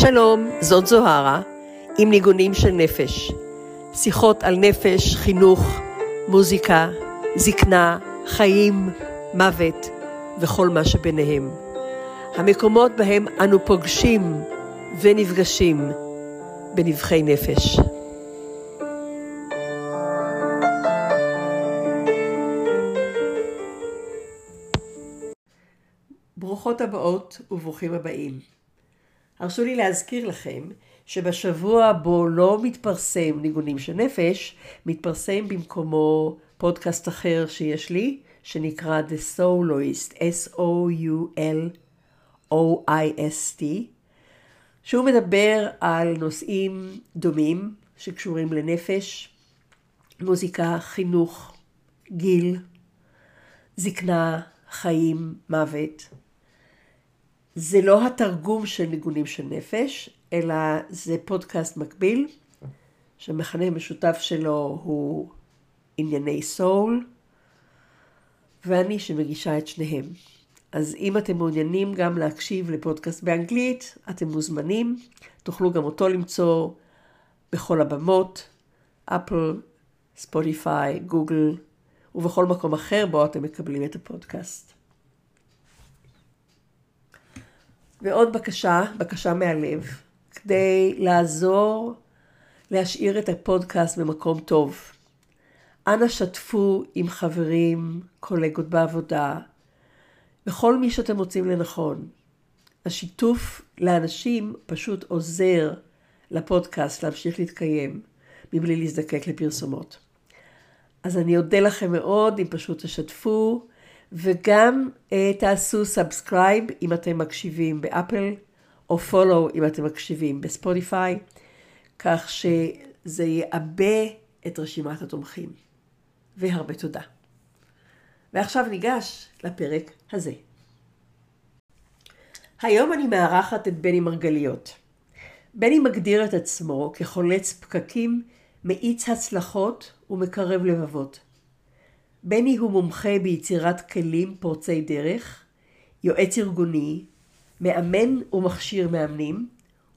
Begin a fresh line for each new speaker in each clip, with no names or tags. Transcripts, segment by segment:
שלום, זאת זוהרה, עם ניגונים של נפש. שיחות על נפש, חינוך, מוזיקה, זקנה, חיים, מוות וכל מה שביניהם. המקומות בהם אנו פוגשים ונפגשים בנבחי נפש. ברוכות הבאות וברוכים הבאים. הרשו לי להזכיר לכם שבשבוע בו לא מתפרסם ניגונים של נפש, מתפרסם במקומו פודקאסט אחר שיש לי, שנקרא The Soloist, S-O-U-L-O-I-S-T, שהוא מדבר על נושאים דומים שקשורים לנפש, מוזיקה, חינוך, גיל, זקנה, חיים, מוות. זה לא התרגום של ניגונים של נפש, אלא זה פודקאסט מקביל, שהמכנה המשותף שלו הוא ענייני סול, ואני שמגישה את שניהם. אז אם אתם מעוניינים גם להקשיב לפודקאסט באנגלית, אתם מוזמנים. תוכלו גם אותו למצוא בכל הבמות, אפל, ספוטיפיי, גוגל, ובכל מקום אחר בו אתם מקבלים את הפודקאסט. ועוד בקשה, בקשה מהלב, כדי לעזור להשאיר את הפודקאסט במקום טוב. אנא שתפו עם חברים, קולגות בעבודה, וכל מי שאתם מוצאים לנכון. השיתוף לאנשים פשוט עוזר לפודקאסט להמשיך להתקיים מבלי להזדקק לפרסומות. אז אני אודה לכם מאוד אם פשוט תשתפו וגם uh, תעשו subscribe אם אתם מקשיבים באפל או follow אם אתם מקשיבים בספוטיפיי, כך שזה יעבה את רשימת התומכים. והרבה תודה. ועכשיו ניגש לפרק הזה. היום אני מארחת את בני מרגליות. בני מגדיר את עצמו כחולץ פקקים, מאיץ הצלחות ומקרב לבבות. בני הוא מומחה ביצירת כלים פורצי דרך, יועץ ארגוני, מאמן ומכשיר מאמנים,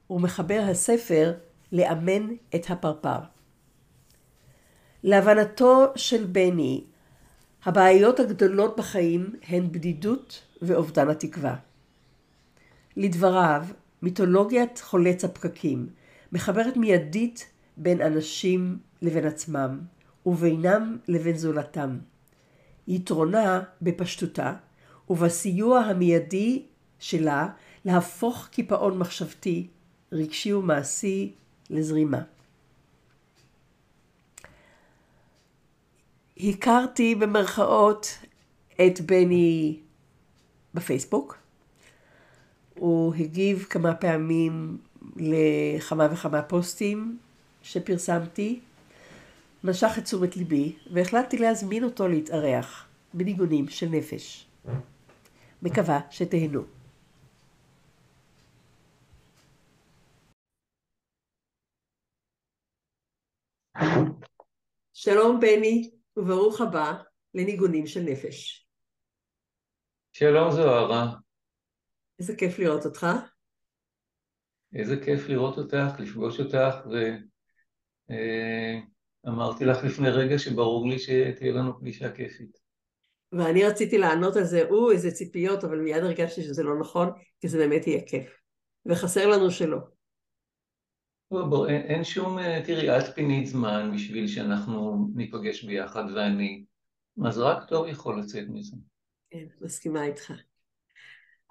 ומחבר הספר לאמן את הפרפר. להבנתו של בני, הבעיות הגדולות בחיים הן בדידות ואובדן התקווה. לדבריו, מיתולוגיית חולץ הפקקים מחברת מיידית בין אנשים לבין עצמם, ובינם לבין זולתם. יתרונה בפשטותה ובסיוע המיידי שלה להפוך קיפאון מחשבתי, רגשי ומעשי לזרימה. הכרתי במרכאות את בני בפייסבוק. הוא הגיב כמה פעמים לכמה וכמה פוסטים שפרסמתי, משך את תשומת ליבי, והחלטתי להזמין אותו להתארח בניגונים של נפש. מקווה שתהנו. שלום בני, וברוך הבא לניגונים של נפש.
שלום זוהרה.
איזה כיף לראות אותך.
איזה כיף לראות אותך, לפגוש אותך, ואמרתי לך לפני רגע שברור לי שתהיה לנו פגישה כיפית.
ואני רציתי לענות על זה, או, איזה ציפיות, אבל מיד הרגשתי שזה לא נכון, כי זה באמת יהיה כיף. וחסר לנו שלא.
בוא, בוא, אין, אין שום, תראי, את פינית זמן בשביל שאנחנו ניפגש ביחד ואני, אז רק טוב יכול לצאת מזה.
כן, מסכימה איתך.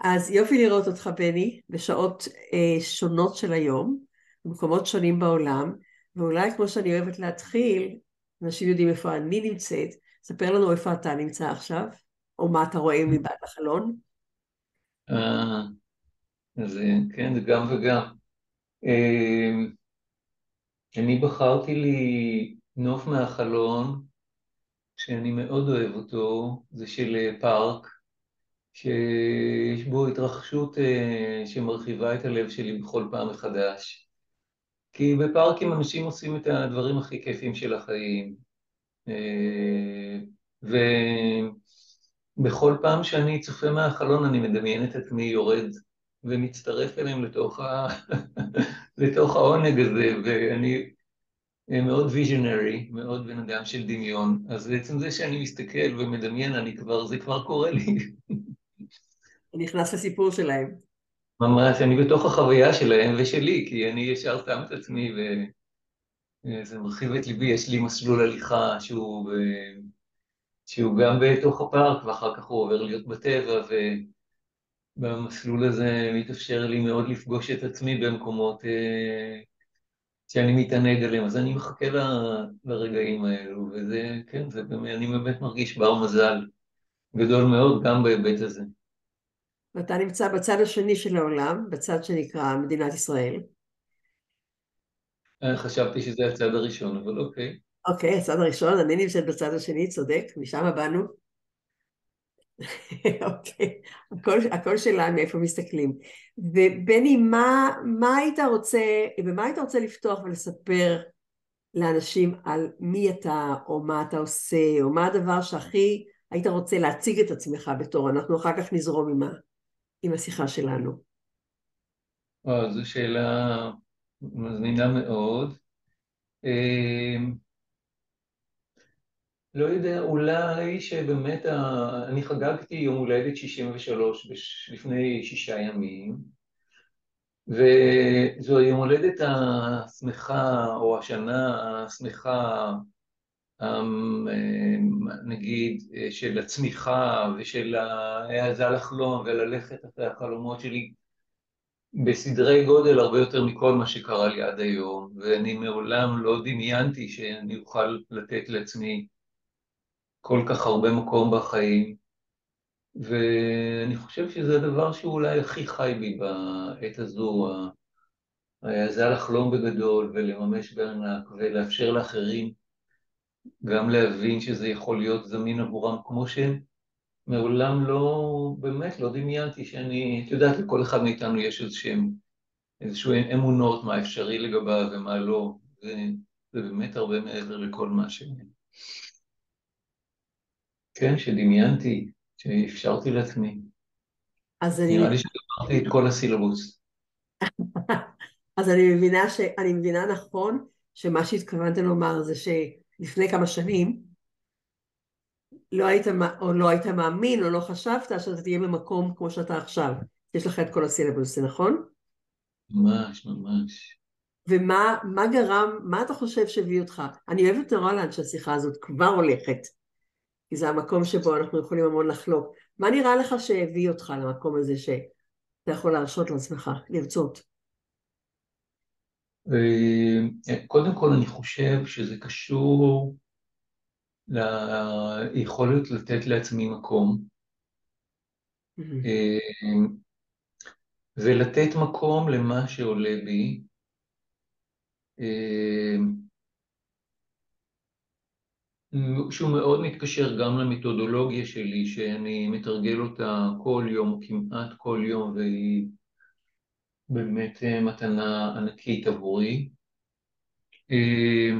אז יופי לראות אותך, בני, בשעות אה, שונות של היום, במקומות שונים בעולם, ואולי כמו שאני אוהבת להתחיל, אנשים יודעים איפה אני נמצאת, ספר לנו איפה אתה נמצא עכשיו, או מה אתה רואה מבעד לחלון.
אה, אז כן, זה גם וגם. אה, אני בחרתי לי נוף מהחלון, שאני מאוד אוהב אותו, זה של פארק, שיש בו התרחשות אה, שמרחיבה את הלב שלי בכל פעם מחדש. כי בפארקים אנשים עושים את הדברים הכי כיפים של החיים. אה, ובכל פעם שאני צופה מהחלון אני מדמיין את עצמי יורד ומצטרף אליהם לתוך, ה... לתוך העונג הזה, ואני מאוד ויז'נרי, מאוד בן אדם של דמיון, אז בעצם זה שאני מסתכל ומדמיין, אני כבר, זה כבר קורה לי.
נכנס לסיפור שלהם.
ממש, אני בתוך החוויה שלהם ושלי, כי אני ישר שם את עצמי וזה מרחיב את ליבי, יש לי מסלול הליכה שהוא, שהוא גם בתוך הפארק ואחר כך הוא עובר להיות בטבע ובמסלול הזה מתאפשר לי מאוד לפגוש את עצמי במקומות אה, שאני מתענג עליהם, אז אני מחכה ל, לרגעים האלו, וזה, כן, זה, אני באמת מרגיש בר מזל גדול מאוד גם בהיבט הזה.
ואתה נמצא בצד השני של העולם, בצד שנקרא מדינת ישראל.
אה, חשבתי שזה הצד הראשון, אבל אוקיי.
אוקיי, הצד הראשון, אני נמצאת בצד השני, צודק, משם באנו. אוקיי, הכל, הכל שאלה מאיפה מסתכלים. ובני, מה, מה היית רוצה, במה היית רוצה לפתוח ולספר לאנשים על מי אתה, או מה אתה עושה, או מה הדבר שהכי היית רוצה להציג את עצמך בתור, אנחנו אחר כך נזרום עם, ה, עם השיחה שלנו.
וואו, זו שאלה מזמינה מאוד. אמ, לא יודע, אולי שבאמת, ה... אני חגגתי יום הולדת 63 לפני שישה ימים, וזו יום הולדת השמחה, או השנה השמחה, נגיד, של הצמיחה ושל העזה לחלום וללכת אחרי החלומות שלי בסדרי גודל הרבה יותר מכל מה שקרה לי עד היום, ואני מעולם לא דמיינתי שאני אוכל לתת לעצמי כל כך הרבה מקום בחיים, ואני חושב שזה הדבר שאולי הכי חי בי בעת הזו, זה לחלום בגדול ולממש בענק ולאפשר לאחרים גם להבין שזה יכול להיות זמין עבורם כמו שהם. מעולם לא, באמת לא דמיינתי שאני, את יודעת, לכל אחד מאיתנו יש איזשהם, איזשהו אמונות, מה אפשרי לגביו ומה לא, זה, זה באמת הרבה מעבר לכל מה ש... כן, שדמיינתי, שאפשרתי לעצמי.
אז אני...
נראה לי שגמרתי את כל הסילבוס.
אז אני מבינה, ש... אני מבינה נכון שמה שהתכוונת לומר זה שלפני כמה שנים לא היית, או לא היית מאמין או לא חשבת שאתה תהיה במקום כמו שאתה עכשיו. יש לך את כל הסילבוס, זה נכון?
ממש, ממש.
ומה גרם, מה אתה חושב שהביא אותך? אני אוהבת נורא לאן שהשיחה הזאת כבר הולכת. כי זה המקום שבו אנחנו יכולים המון לחלוק. מה נראה לך שהביא אותך למקום הזה שאתה יכול להרשות לעצמך, לרצות?
אה, קודם כל אני חושב שזה קשור ליכולת לתת לעצמי מקום. אה, ולתת מקום למה שעולה בי. אה, שהוא מאוד מתקשר גם למתודולוגיה שלי, שאני מתרגל אותה כל יום, כמעט כל יום, והיא באמת אה, מתנה ענקית עבורי. אה,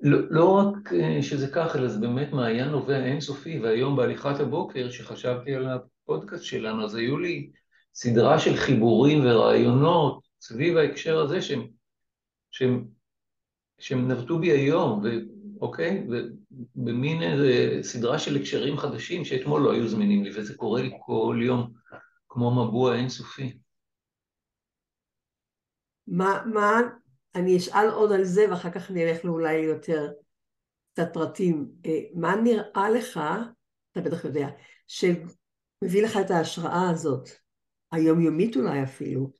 לא, לא רק אה, שזה כך, אלא זה באמת מעיין נובע אינסופי, והיום בהליכת הבוקר, שחשבתי על הפודקאסט שלנו, אז היו לי סדרה של חיבורים ורעיונות סביב ההקשר הזה שהם, שהם שהם נבטו בי היום, אוקיי? ובמין איזה סדרה של הקשרים חדשים שאתמול לא היו זמינים לי, וזה קורה לי כל יום, כמו מבוע אינסופי.
מה, מה, אני אשאל עוד על זה ואחר כך נלך לאולי יותר קצת פרטים. אה, מה נראה לך, אתה בטח יודע, שמביא לך את ההשראה הזאת, היומיומית אולי אפילו,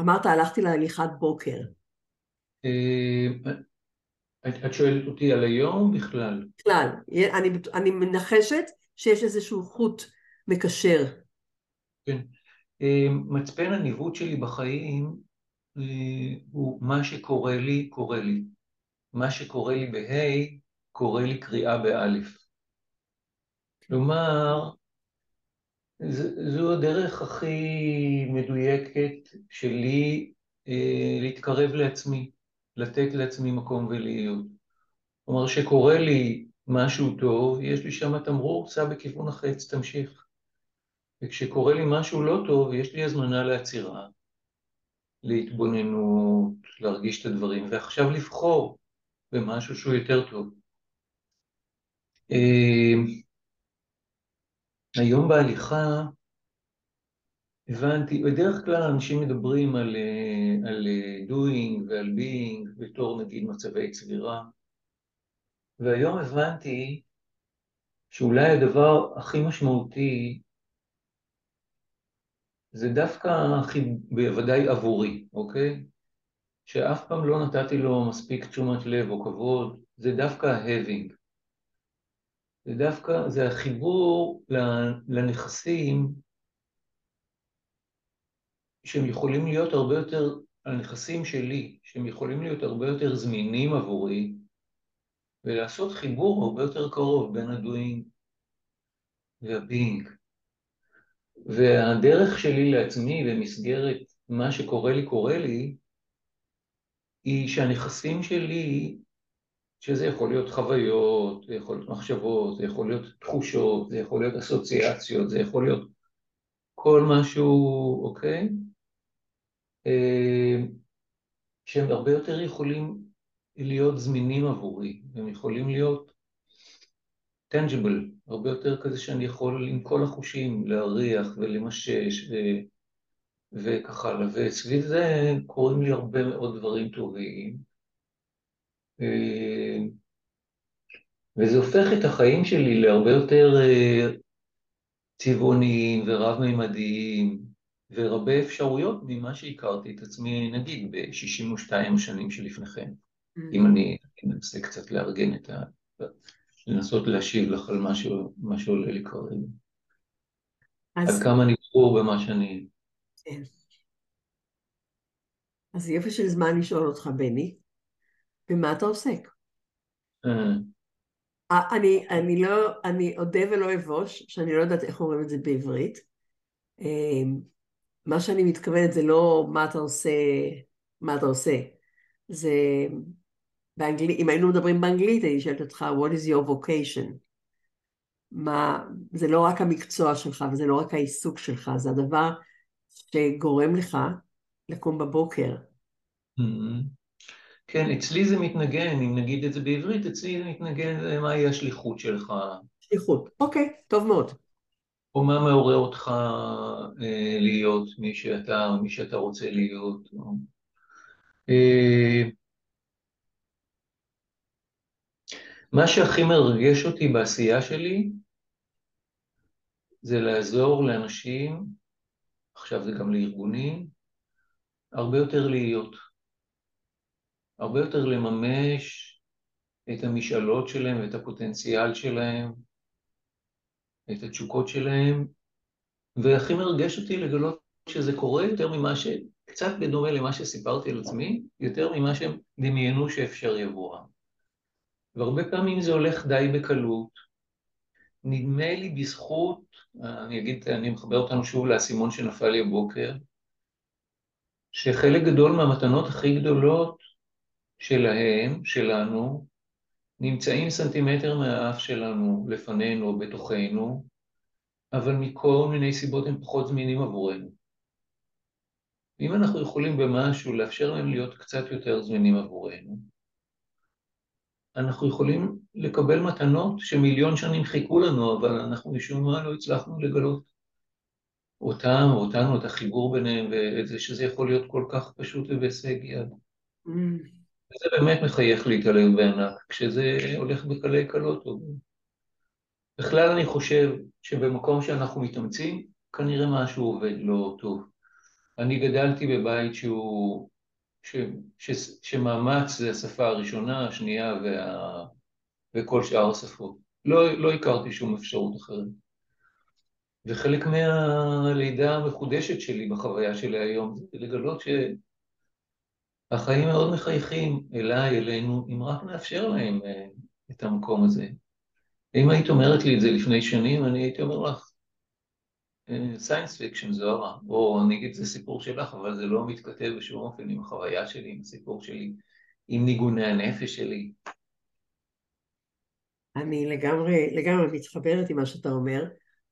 אמרת, הלכתי להליכת בוקר.
אה, את שואלת אותי על היום בכלל?
בכלל. אני, אני מנחשת שיש איזשהו חוט מקשר. כן.
אה, מצפן הניווט שלי בחיים אה, הוא מה שקורה לי, קורה לי. מה שקורה לי בה' קורה לי קריאה באלף. כלומר, זו הדרך הכי מדויקת שלי אה, להתקרב לעצמי, לתת לעצמי מקום ולהיות. כלומר, שקורה לי משהו טוב, יש לי שם תמרור, סע בכיוון החץ, תמשיך. וכשקורה לי משהו לא טוב, יש לי הזמנה לעצירה, להתבוננות, להרגיש את הדברים, ועכשיו לבחור במשהו שהוא יותר טוב. אה, היום בהליכה הבנתי, בדרך כלל אנשים מדברים על, אה, על אה, doing ועל being בתור נגיד מצבי צבירה, והיום הבנתי שאולי הדבר הכי משמעותי זה דווקא, בוודאי עבורי, אוקיי? שאף פעם לא נתתי לו מספיק תשומת לב או כבוד, זה דווקא having. זה דווקא, זה החיבור לנכסים שהם יכולים להיות הרבה יותר, הנכסים שלי, שהם יכולים להיות הרבה יותר זמינים עבורי, ולעשות חיבור הרבה יותר קרוב בין הדוינג והבינג. והדרך שלי לעצמי במסגרת מה שקורה לי קורה לי, היא שהנכסים שלי, שזה יכול להיות חוויות, זה יכול להיות מחשבות, זה יכול להיות תחושות, זה יכול להיות אסוציאציות, זה יכול להיות כל משהו, אוקיי? אה, שהם הרבה יותר יכולים להיות זמינים עבורי, הם יכולים להיות tangible, הרבה יותר כזה שאני יכול עם כל החושים להריח ולמשש ו... וכך הלאה, וסביב זה קורים לי הרבה מאוד דברים טובים, אה, וזה הופך את החיים שלי להרבה יותר אה, צבעוניים ורב-מימדיים ורבה אפשרויות ממה שהכרתי את עצמי, נגיד, ב-62 השנים שלפניכם. אם אני אנסה קצת לארגן את ה... לנסות להשיב לך על מה שעולה לי כרגע. אז... עד כמה אני ברור במה שאני... כן.
אז יופי של זמן לשאול אותך, בני, במה אתה עוסק? אה, אני, אני לא, אני אודה ולא אבוש, שאני לא יודעת איך אומרים את זה בעברית. אה, מה שאני מתכוונת זה לא מה אתה עושה, מה אתה עושה. זה באנגלית, אם היינו מדברים באנגלית, אני שואלת אותך, what is your vocation? מה, זה לא רק המקצוע שלך וזה לא רק העיסוק שלך, זה הדבר שגורם לך לקום בבוקר.
Mm-hmm. כן, אצלי זה מתנגן, אם נגיד את זה בעברית, אצלי זה מתנגן, מהי השליחות שלך.
שליחות, אוקיי, טוב מאוד.
או מה מעורר אותך אה, להיות מי שאתה, מי שאתה רוצה להיות. או... אה, מה שהכי מרגש אותי בעשייה שלי זה לעזור לאנשים, עכשיו זה גם לארגונים, הרבה יותר להיות, הרבה יותר לממש את המשאלות שלהם ואת הפוטנציאל שלהם, את התשוקות שלהם, והכי מרגש אותי לגלות שזה קורה יותר ממה ש... קצת בדומה למה שסיפרתי על עצמי, יותר ממה שהם דמיינו שאפשר יבואם. והרבה פעמים זה הולך די בקלות. נדמה לי בזכות, אני אגיד, אני מחבר אותנו שוב לאסימון שנפל לי הבוקר, שחלק גדול מהמתנות הכי גדולות שלהם, שלנו, נמצאים סנטימטר מהאף שלנו, לפנינו, בתוכנו, אבל מכל מיני סיבות הם פחות זמינים עבורנו. אם אנחנו יכולים במשהו לאפשר להם להיות קצת יותר זמינים עבורנו, אנחנו יכולים לקבל מתנות שמיליון שנים חיכו לנו, אבל אנחנו משום מה לא הצלחנו לגלות אותם, או אותנו, את החיבור ביניהם, ואת זה שזה יכול להיות כל כך פשוט ובהישג יד. Mm. וזה באמת מחייך להתעלם בענק, כשזה הולך בקלי קלות. בכלל אני חושב שבמקום שאנחנו מתאמצים, כנראה משהו עובד לא טוב. אני גדלתי בבית שהוא ש, ש, שמאמץ זה השפה הראשונה, השנייה וה, וכל שאר השפות. לא, לא הכרתי שום אפשרות אחרת. וחלק מהלידה המחודשת שלי בחוויה שלי היום זה לגלות שהחיים מאוד מחייכים אליי, אלינו, אם רק נאפשר להם אה, את המקום הזה. אם היית אומרת לי את זה לפני שנים, אני הייתי אומר לך, science fiction זוהרה, או אני אגיד זה סיפור שלך, אבל זה לא מתכתב בשום אופן עם החוויה שלי, עם הסיפור שלי, עם ניגוני הנפש שלי.
אני לגמרי, לגמרי מתחברת עם מה שאתה אומר.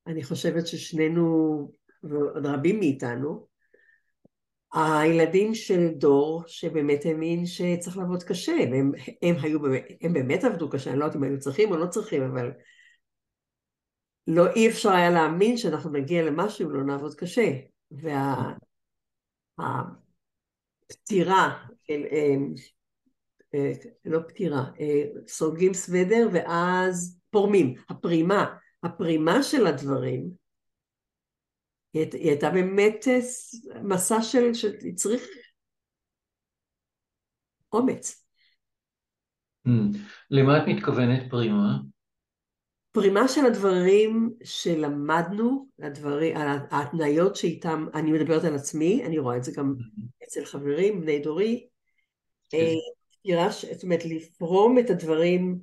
אני חושבת ששנינו, ועוד רבים מאיתנו, הילדים של דור שבאמת האמין שצריך לעבוד קשה, והם הם היו הם באמת עבדו קשה, אני לא יודעת אם היו צריכים או לא צריכים, אבל לא אי אפשר היה להאמין שאנחנו נגיע למשהו אם לא נעבוד קשה. והפטירה, אה, אה, לא פטירה, אה, סורגים סוודר ואז פורמים, הפרימה, הפרימה של הדברים היא הייתה באמת מסע של, שצריך אומץ.
Mm. למה את מתכוונת פרימה?
פרימה של הדברים שלמדנו, הדברים, ההתניות שאיתם, אני מדברת על עצמי, אני רואה את זה גם mm-hmm. אצל חברים, בני דורי, פטירה, כן. זאת אומרת לפרום את הדברים,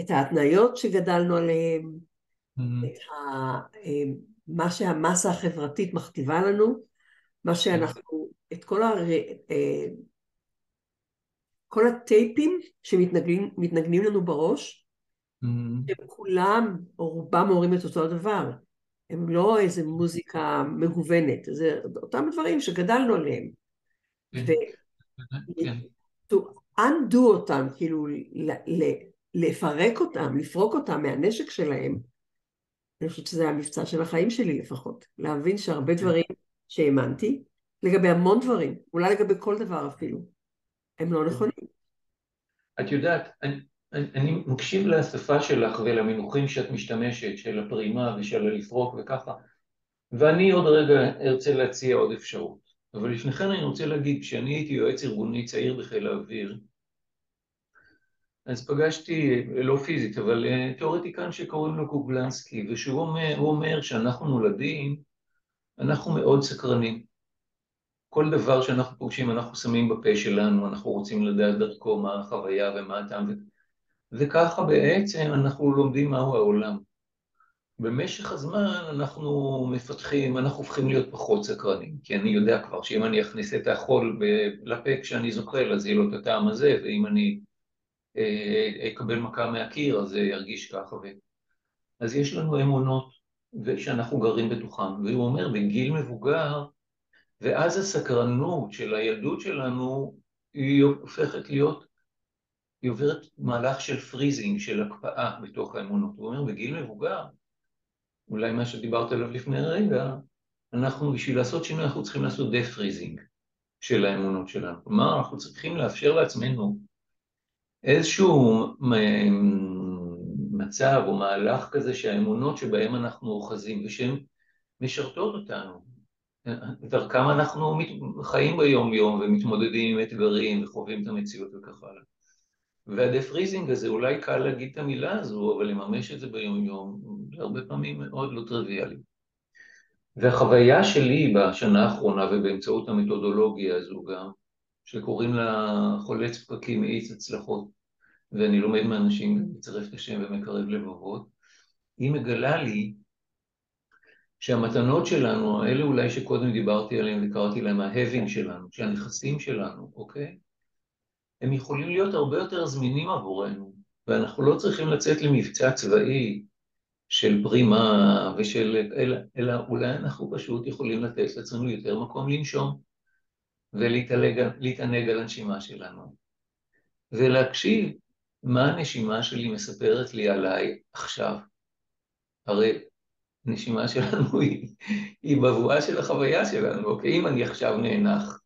את ההתניות שגדלנו עליהם, mm-hmm. את ה, מה שהמסה החברתית מכתיבה לנו, מה שאנחנו, את כל, הר... כל הטייפים שמתנגנים לנו בראש. הם כולם, או רובם אומרים את אותו הדבר. הם לא איזה מוזיקה מגוונת, זה אותם דברים שגדלנו עליהם. כן. ו... כן. to undo אותם, כאילו לפרק אותם, לפרוק אותם מהנשק שלהם, אני חושבת שזה המבצע של החיים שלי לפחות. להבין שהרבה כן. דברים שהאמנתי, לגבי המון דברים, אולי לגבי כל דבר אפילו, הם לא נכונים.
את יודעת, אני, מקשיב לשפה שלך ולמינוחים שאת משתמשת, של הפרימה ושל הלפרוק וככה, ואני עוד רגע ארצה להציע עוד אפשרות. אבל לפני כן אני רוצה להגיד, כשאני הייתי יועץ ארגוני צעיר בחיל האוויר, אז פגשתי, לא פיזית, אבל אה, תיאורטיקן שקוראים לו קוגלנסקי, ושהוא אומר, אומר שאנחנו נולדים, אנחנו מאוד סקרנים. כל דבר שאנחנו פוגשים אנחנו שמים בפה שלנו, אנחנו רוצים לדעת דרכו מה החוויה ומה הטעם, וככה בעצם אנחנו לומדים מהו העולם. במשך הזמן אנחנו מפתחים, אנחנו הופכים להיות פחות סקרנים, כי אני יודע כבר שאם אני אכניס את החול לפה כשאני זוכר, אז יהיה לו את הטעם הזה, ואם אני אה, אקבל מכה מהקיר, אז זה ירגיש ככה. ו... אז יש לנו אמונות שאנחנו גרים בתוכם, והוא אומר, בגיל מבוגר, ואז הסקרנות של הילדות שלנו היא הופכת להיות היא עוברת מהלך של freezing, של הקפאה בתוך האמונות. הוא אומר, בגיל מבוגר, אולי מה שדיברת עליו לפני רגע, אנחנו, בשביל לעשות שינוי, אנחנו צריכים לעשות de-freezing של האמונות שלנו. כלומר, אנחנו צריכים לאפשר לעצמנו איזשהו מצב או מהלך כזה שהאמונות שבהם אנחנו אוחזים ושהן משרתות אותנו. דרכם אנחנו חיים ביום יום ומתמודדים עם אתגרים וחווים את המציאות וכך הלאה. והדפריזינג הזה, אולי קל להגיד את המילה הזו, אבל לממש את זה ביום-יום, זה הרבה פעמים מאוד לא טריוויאלי. והחוויה שלי בשנה האחרונה ובאמצעות המתודולוגיה הזו גם, שקוראים לה חולץ פקקים מאיץ הצלחות, ואני לומד מאנשים, מצרף את השם ומקרב לבבות, היא מגלה לי שהמתנות שלנו, האלה אולי שקודם דיברתי עליהן וקראתי להם ההבינג שלנו, שהנכסים שלנו, אוקיי? הם יכולים להיות הרבה יותר זמינים עבורנו, ואנחנו לא צריכים לצאת למבצע צבאי של פרימה ושל... אלא, אלא אולי אנחנו פשוט יכולים לתת לעצמנו יותר מקום לנשום ולהתענג על הנשימה שלנו, ולהקשיב מה הנשימה שלי מספרת לי עליי עכשיו. הרי הנשימה שלנו היא, היא בבואה של החוויה שלנו, אוקיי? אם אני עכשיו נאנח,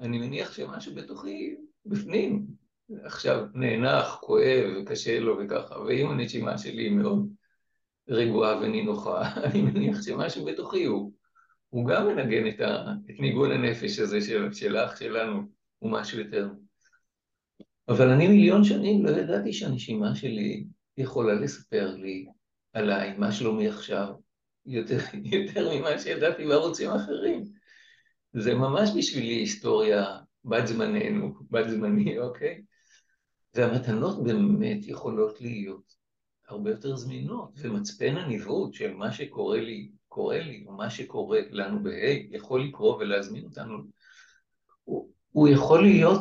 אני מניח שמשהו בתוכי בפנים, עכשיו נאנח, כואב, קשה לו וככה, ואם הנשימה שלי היא מאוד רגועה ונינוחה, אני מניח שמשהו בתוכי הוא, הוא גם מנגן את, ה, את ניגון הנפש הזה של, שלך, שלנו, הוא משהו יותר. אבל אני מיליון שנים לא ידעתי שהנשימה שלי יכולה לספר לי עליי, מה שלומי עכשיו, יותר, יותר ממה שידעתי בערוצים אחרים. זה ממש בשבילי היסטוריה בת זמננו, בת זמני, אוקיי? והמתנות באמת יכולות להיות הרבה יותר זמינות, ומצפן הניווט של מה שקורה לי, קורה לי, או מה שקורה לנו ב-A, יכול לקרוא ולהזמין אותנו, הוא, הוא יכול להיות,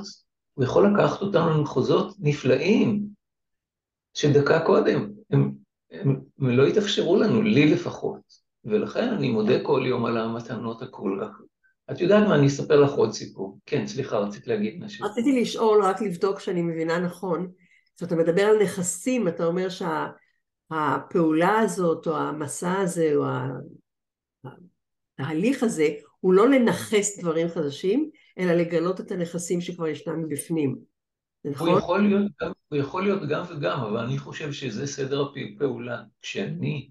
הוא יכול לקחת אותנו למחוזות נפלאים, שדקה קודם הם, הם, הם לא התאפשרו לנו, לי לפחות. ולכן אני מודה כל יום על המתנות הכול כך. את יודעת מה, אני אספר לך עוד סיפור. כן, סליחה, רצית להגיד משהו.
רציתי לשאול, רק לבדוק שאני מבינה נכון. כשאתה מדבר על נכסים, אתה אומר שהפעולה שה, הזאת, או המסע הזה, או התהליך הזה, הוא לא לנכס דברים חדשים, אלא לגלות את הנכסים שכבר ישנם מבפנים.
נכון? הוא יכול, להיות, הוא יכול להיות גם וגם, אבל אני חושב שזה סדר הפעולה. כשאני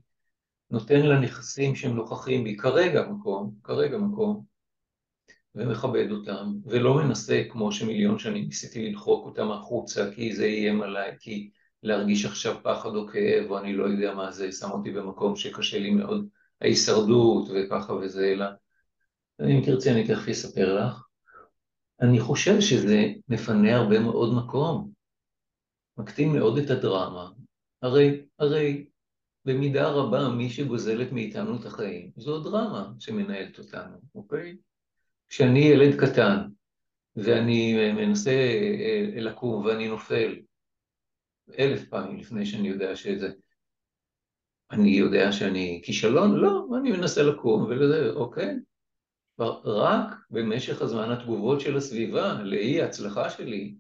נותן לנכסים שהם נוכחים בי כרגע מקום, כרגע מקום, ומכבד אותם, ולא מנסה, כמו שמיליון שנים ניסיתי לדחוק אותם החוצה, כי זה איים עליי, כי להרגיש עכשיו פחד או כאב, או אני לא יודע מה זה, שם אותי במקום שקשה לי מאוד, ההישרדות וככה וזה, אלא אם תרצי אני תכף אספר לך. אני חושב שזה מפנה הרבה מאוד מקום, מקטין מאוד את הדרמה. הרי, הרי במידה רבה מי שגוזלת מאיתנו את החיים זו הדרמה שמנהלת אותנו, אוקיי? כשאני ילד קטן ואני מנסה אה, לקום ואני נופל אלף פעמים לפני שאני יודע שזה, אני יודע שאני כישלון? לא, אני מנסה לקום ולזה, אוקיי? רק במשך הזמן התגובות של הסביבה לאי ההצלחה שלי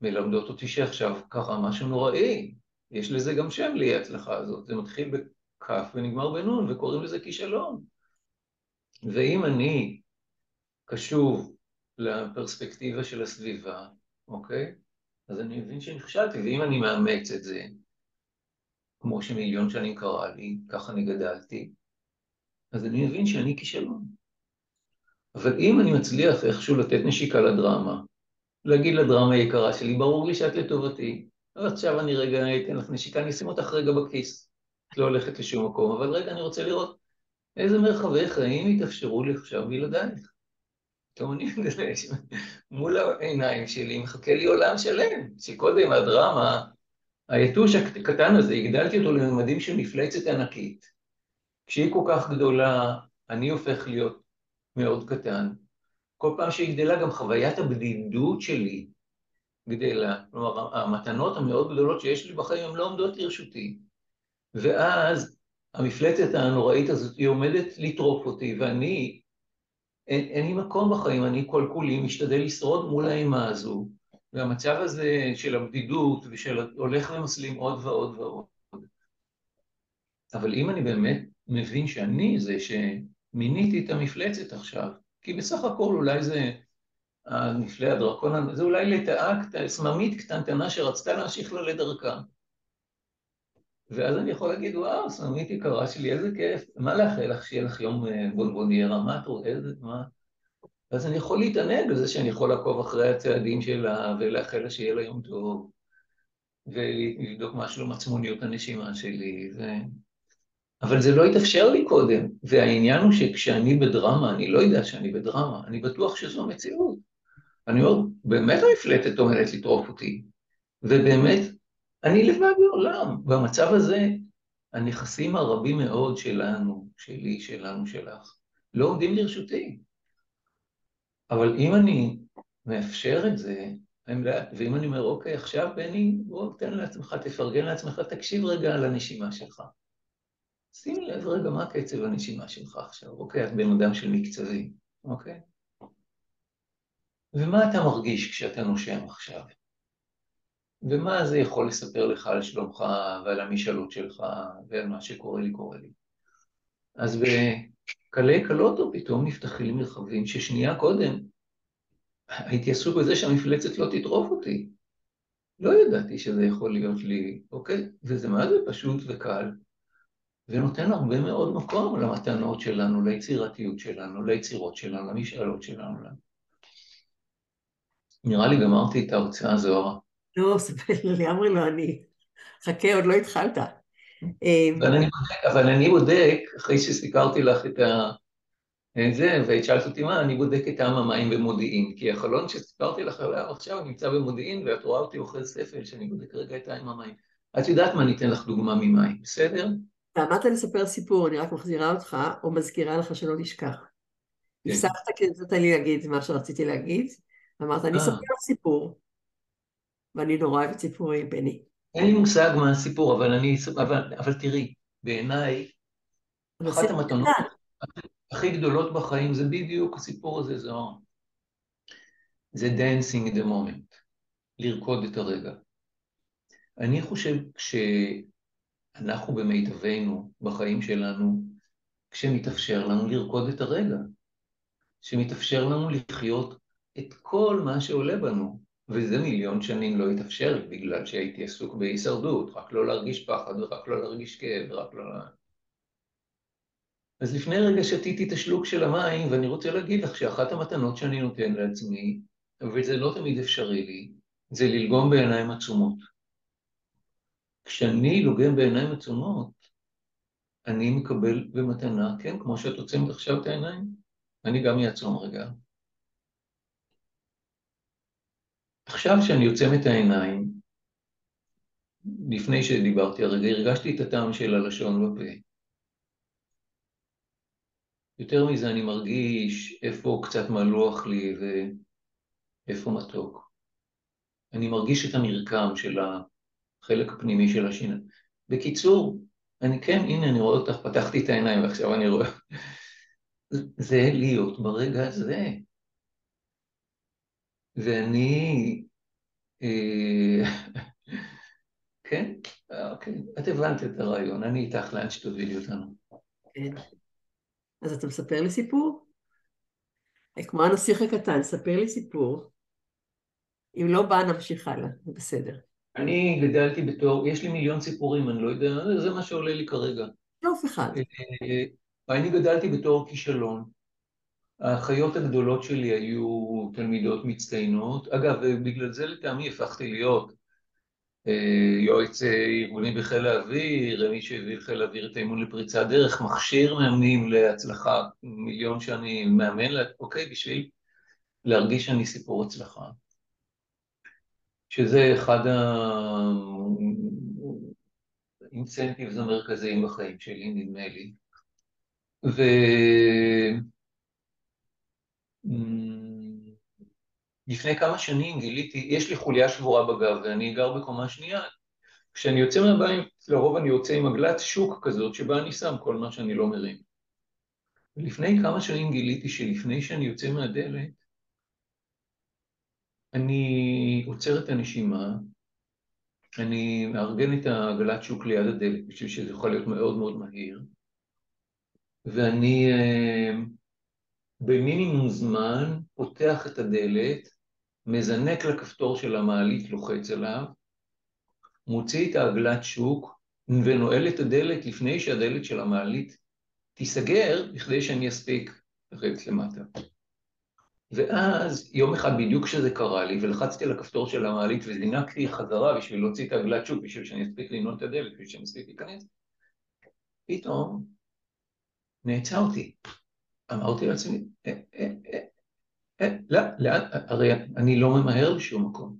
מלמדות אותי שעכשיו קרה משהו נוראי. יש לזה גם שם לאי ההצלחה הזאת, זה מתחיל בכף ונגמר בנון וקוראים לזה כישלון. ואם אני קשוב לפרספקטיבה של הסביבה, אוקיי? אז אני מבין שנכשלתי, ואם אני מאמץ את זה, כמו שמיליון שנים קרה לי, ככה אני גדלתי, אז אני מבין שאני כישלון. אבל אם אני מצליח איכשהו לתת נשיקה לדרמה, להגיד לדרמה היקרה שלי, ברור לי שאת לטובתי, עכשיו אני רגע אתן לך נשיקה, אני אשים אותך רגע בכיס. את לא הולכת לשום מקום, אבל רגע אני רוצה לראות איזה מרחבי חיים יתאפשרו לי עכשיו בלעדייך. פתאום אני מדלש, מול העיניים שלי מחכה לי עולם שלם, שקודם הדרמה, היתוש הקטן הזה, הגדלתי אותו לממדים של מפלצת ענקית. כשהיא כל כך גדולה, אני הופך להיות מאוד קטן. כל פעם שהיא גדלה, גם חוויית הבדידות שלי גדלה. כלומר, המתנות המאוד גדולות שיש לי בחיים הן לא עומדות לרשותי. ואז המפלצת הנוראית הזאת, היא עומדת לטרוף אותי, ואני, אין, אין לי מקום בחיים, אני כל כולי משתדל לשרוד מול האימה הזו. והמצב הזה של הבדידות ושל הולך ומסלים עוד ועוד ועוד. אבל אם אני באמת מבין שאני זה שמיניתי את המפלצת עכשיו, כי בסך הכל אולי זה הנפלא הדרקון, זה אולי לטאה סממית קטנטנה שרצתה להמשיך לה לדרכה. ואז אני יכול להגיד, וואו, סממית יקרה שלי, איזה כיף, מה לאחל לך שיהיה לך יום אה, בונבוניירה, מה את רואה, איזה, מה? אז אני יכול להתענג בזה שאני יכול לעקוב אחרי הצעדים שלה ולאחל לה שיהיה לה יום טוב, ולבדוק משהו עם עצמוניות הנשימה שלי, ו... אבל זה לא התאפשר לי קודם, והעניין הוא שכשאני בדרמה, אני לא יודע שאני בדרמה, אני בטוח שזו המציאות. אני אומר, באמת המפלטת עומדת לטרוף אותי, ובאמת, אני לבד בעולם. במצב הזה, הנכסים הרבים מאוד שלנו, שלי, שלנו, שלך, לא עומדים לרשותי. אבל אם אני מאפשר את זה, ואם אני אומר, אוקיי, עכשיו בני, בוא תן לעצמך, תפרגן לעצמך, תקשיב רגע על הנשימה שלך. שים לב רגע מה קצב הנשימה שלך עכשיו, אוקיי? את בן אדם של מקצבי, אוקיי? ומה אתה מרגיש כשאתה נושם עכשיו? ומה זה יכול לספר לך על שלומך ועל המשאלות שלך ועל מה שקורה לי קורה לי? אז בקלי קלוטו פתאום נפתחים מרחבים ששנייה קודם הייתי עסוק בזה שהמפלצת לא תטרוף אותי. לא ידעתי שזה יכול להיות לי, אוקיי? וזה זה פשוט וקל, ונותן הרבה מאוד מקום למתנות שלנו, ליצירתיות שלנו, ליצירות שלנו, למשאלות שלנו. נראה לי גמרתי את ההרצאה זוהרה.
לא, אמרי לו, אני... חכה, עוד לא התחלת.
אמ, אבל אני בודק, אחרי שסיפרתי לך את ה... זה, ואת שאלת אותי מה, אני בודק את טעם המים במודיעין, כי החלון שסיפרתי לך עליו עכשיו נמצא במודיעין, ואת רואה אותי אוכל ספל, שאני בודק רגע את טעם המים. את יודעת מה, אני אתן לך דוגמה ממים, בסדר?
ועמדת לספר סיפור, אני רק מחזירה אותך, או מזכירה לך שלא תשכח. כן. הפסקת כי נתת לי להגיד מה שרציתי להגיד, אמרת, אני אה. אספר לך סיפור, ואני נורא אוהבת סיפורים, בני.
אין לי מושג מה הסיפור, אבל אני... אבל, אבל תראי, בעיניי, אחת המתנות הכי גדולות בחיים זה בדיוק הסיפור הזה, זו... זה dancing in the moment, לרקוד את הרגע. אני חושב שאנחנו במיטבנו, בחיים שלנו, כשמתאפשר לנו לרקוד את הרגע, שמתאפשר לנו לחיות את כל מה שעולה בנו, וזה מיליון שנים לא התאפשר בגלל שהייתי עסוק בהישרדות, רק לא להרגיש פחד ורק לא להרגיש כאב ורק לא... אז לפני רגע שתיתי את השלוק של המים, ואני רוצה להגיד לך שאחת המתנות שאני נותן לעצמי, וזה לא תמיד אפשרי לי, זה ללגום בעיניים עצומות. כשאני לוגם בעיניים עצומות, אני מקבל במתנה, כן, כמו שאת עוצמת עכשיו את העיניים, אני גם אעצום רגע. עכשיו שאני עוצם את העיניים, לפני שדיברתי הרגע, הרגשתי את הטעם של הלשון בפה. יותר מזה, אני מרגיש איפה קצת מלוח לי ואיפה מתוק. אני מרגיש את המרקם של החלק הפנימי של השיניים. בקיצור, אני כן, הנה אני רואה אותך, פתחתי את העיניים ועכשיו אני רואה. זה להיות ברגע הזה. ואני... אה, כן? אוקיי, את הבנת את הרעיון, אני איתך לאן שתובילי אותנו.
כן. אז אתה מספר לי סיפור? כמו הנסיך הקטן, ספר לי סיפור. אם לא בא, נמשיך הלאה, זה בסדר.
אני גדלתי בתור, יש לי מיליון סיפורים, אני לא יודע, זה מה שעולה לי כרגע.
יופי אחד.
אה, אני גדלתי בתור כישלון. האחיות הגדולות שלי היו תלמידות מצטיינות. אגב, בגלל זה לטעמי הפכתי להיות אה, יועץ ארגוני בחיל האוויר, מי שהביא לחיל האוויר את האימון לפריצת דרך, מכשיר מאמנים להצלחה, מיליון שאני מאמן, אוקיי, בשביל להרגיש שאני סיפור הצלחה. שזה אחד האינסנטיבס המרכזיים בחיים שלי, נדמה לי. ו... לפני כמה שנים גיליתי, יש לי חוליה שבורה בגב ואני גר בקומה שנייה. כשאני יוצא מהבית, לרוב אני יוצא עם עגלת שוק כזאת שבה אני שם כל מה שאני לא מרים. ולפני כמה שנים גיליתי שלפני שאני יוצא מהדלת, אני עוצר את הנשימה, אני מארגן את העגלת שוק ליד הדלת בשביל שזה יכול להיות מאוד מאוד מהיר, ואני אה, במינימום זמן פותח את הדלת, מזנק לכפתור של המעלית, לוחץ עליו, מוציא את העגלת שוק ונועל את הדלת לפני שהדלת של המעלית תיסגר, בכדי שאני אספיק לרדת למטה. ואז יום אחד בדיוק כשזה קרה לי, ולחצתי על הכפתור של המעלית וזינקתי חזרה בשביל להוציא את העגלת שוק, בשביל שאני אספיק לנעול את הדלת, בשביל שאני אספיק להיכנס, פתאום נעצרתי. אמרתי לעצמי, אה, אה, אה, לא, לאן, הרי אני לא ממהר לשום מקום.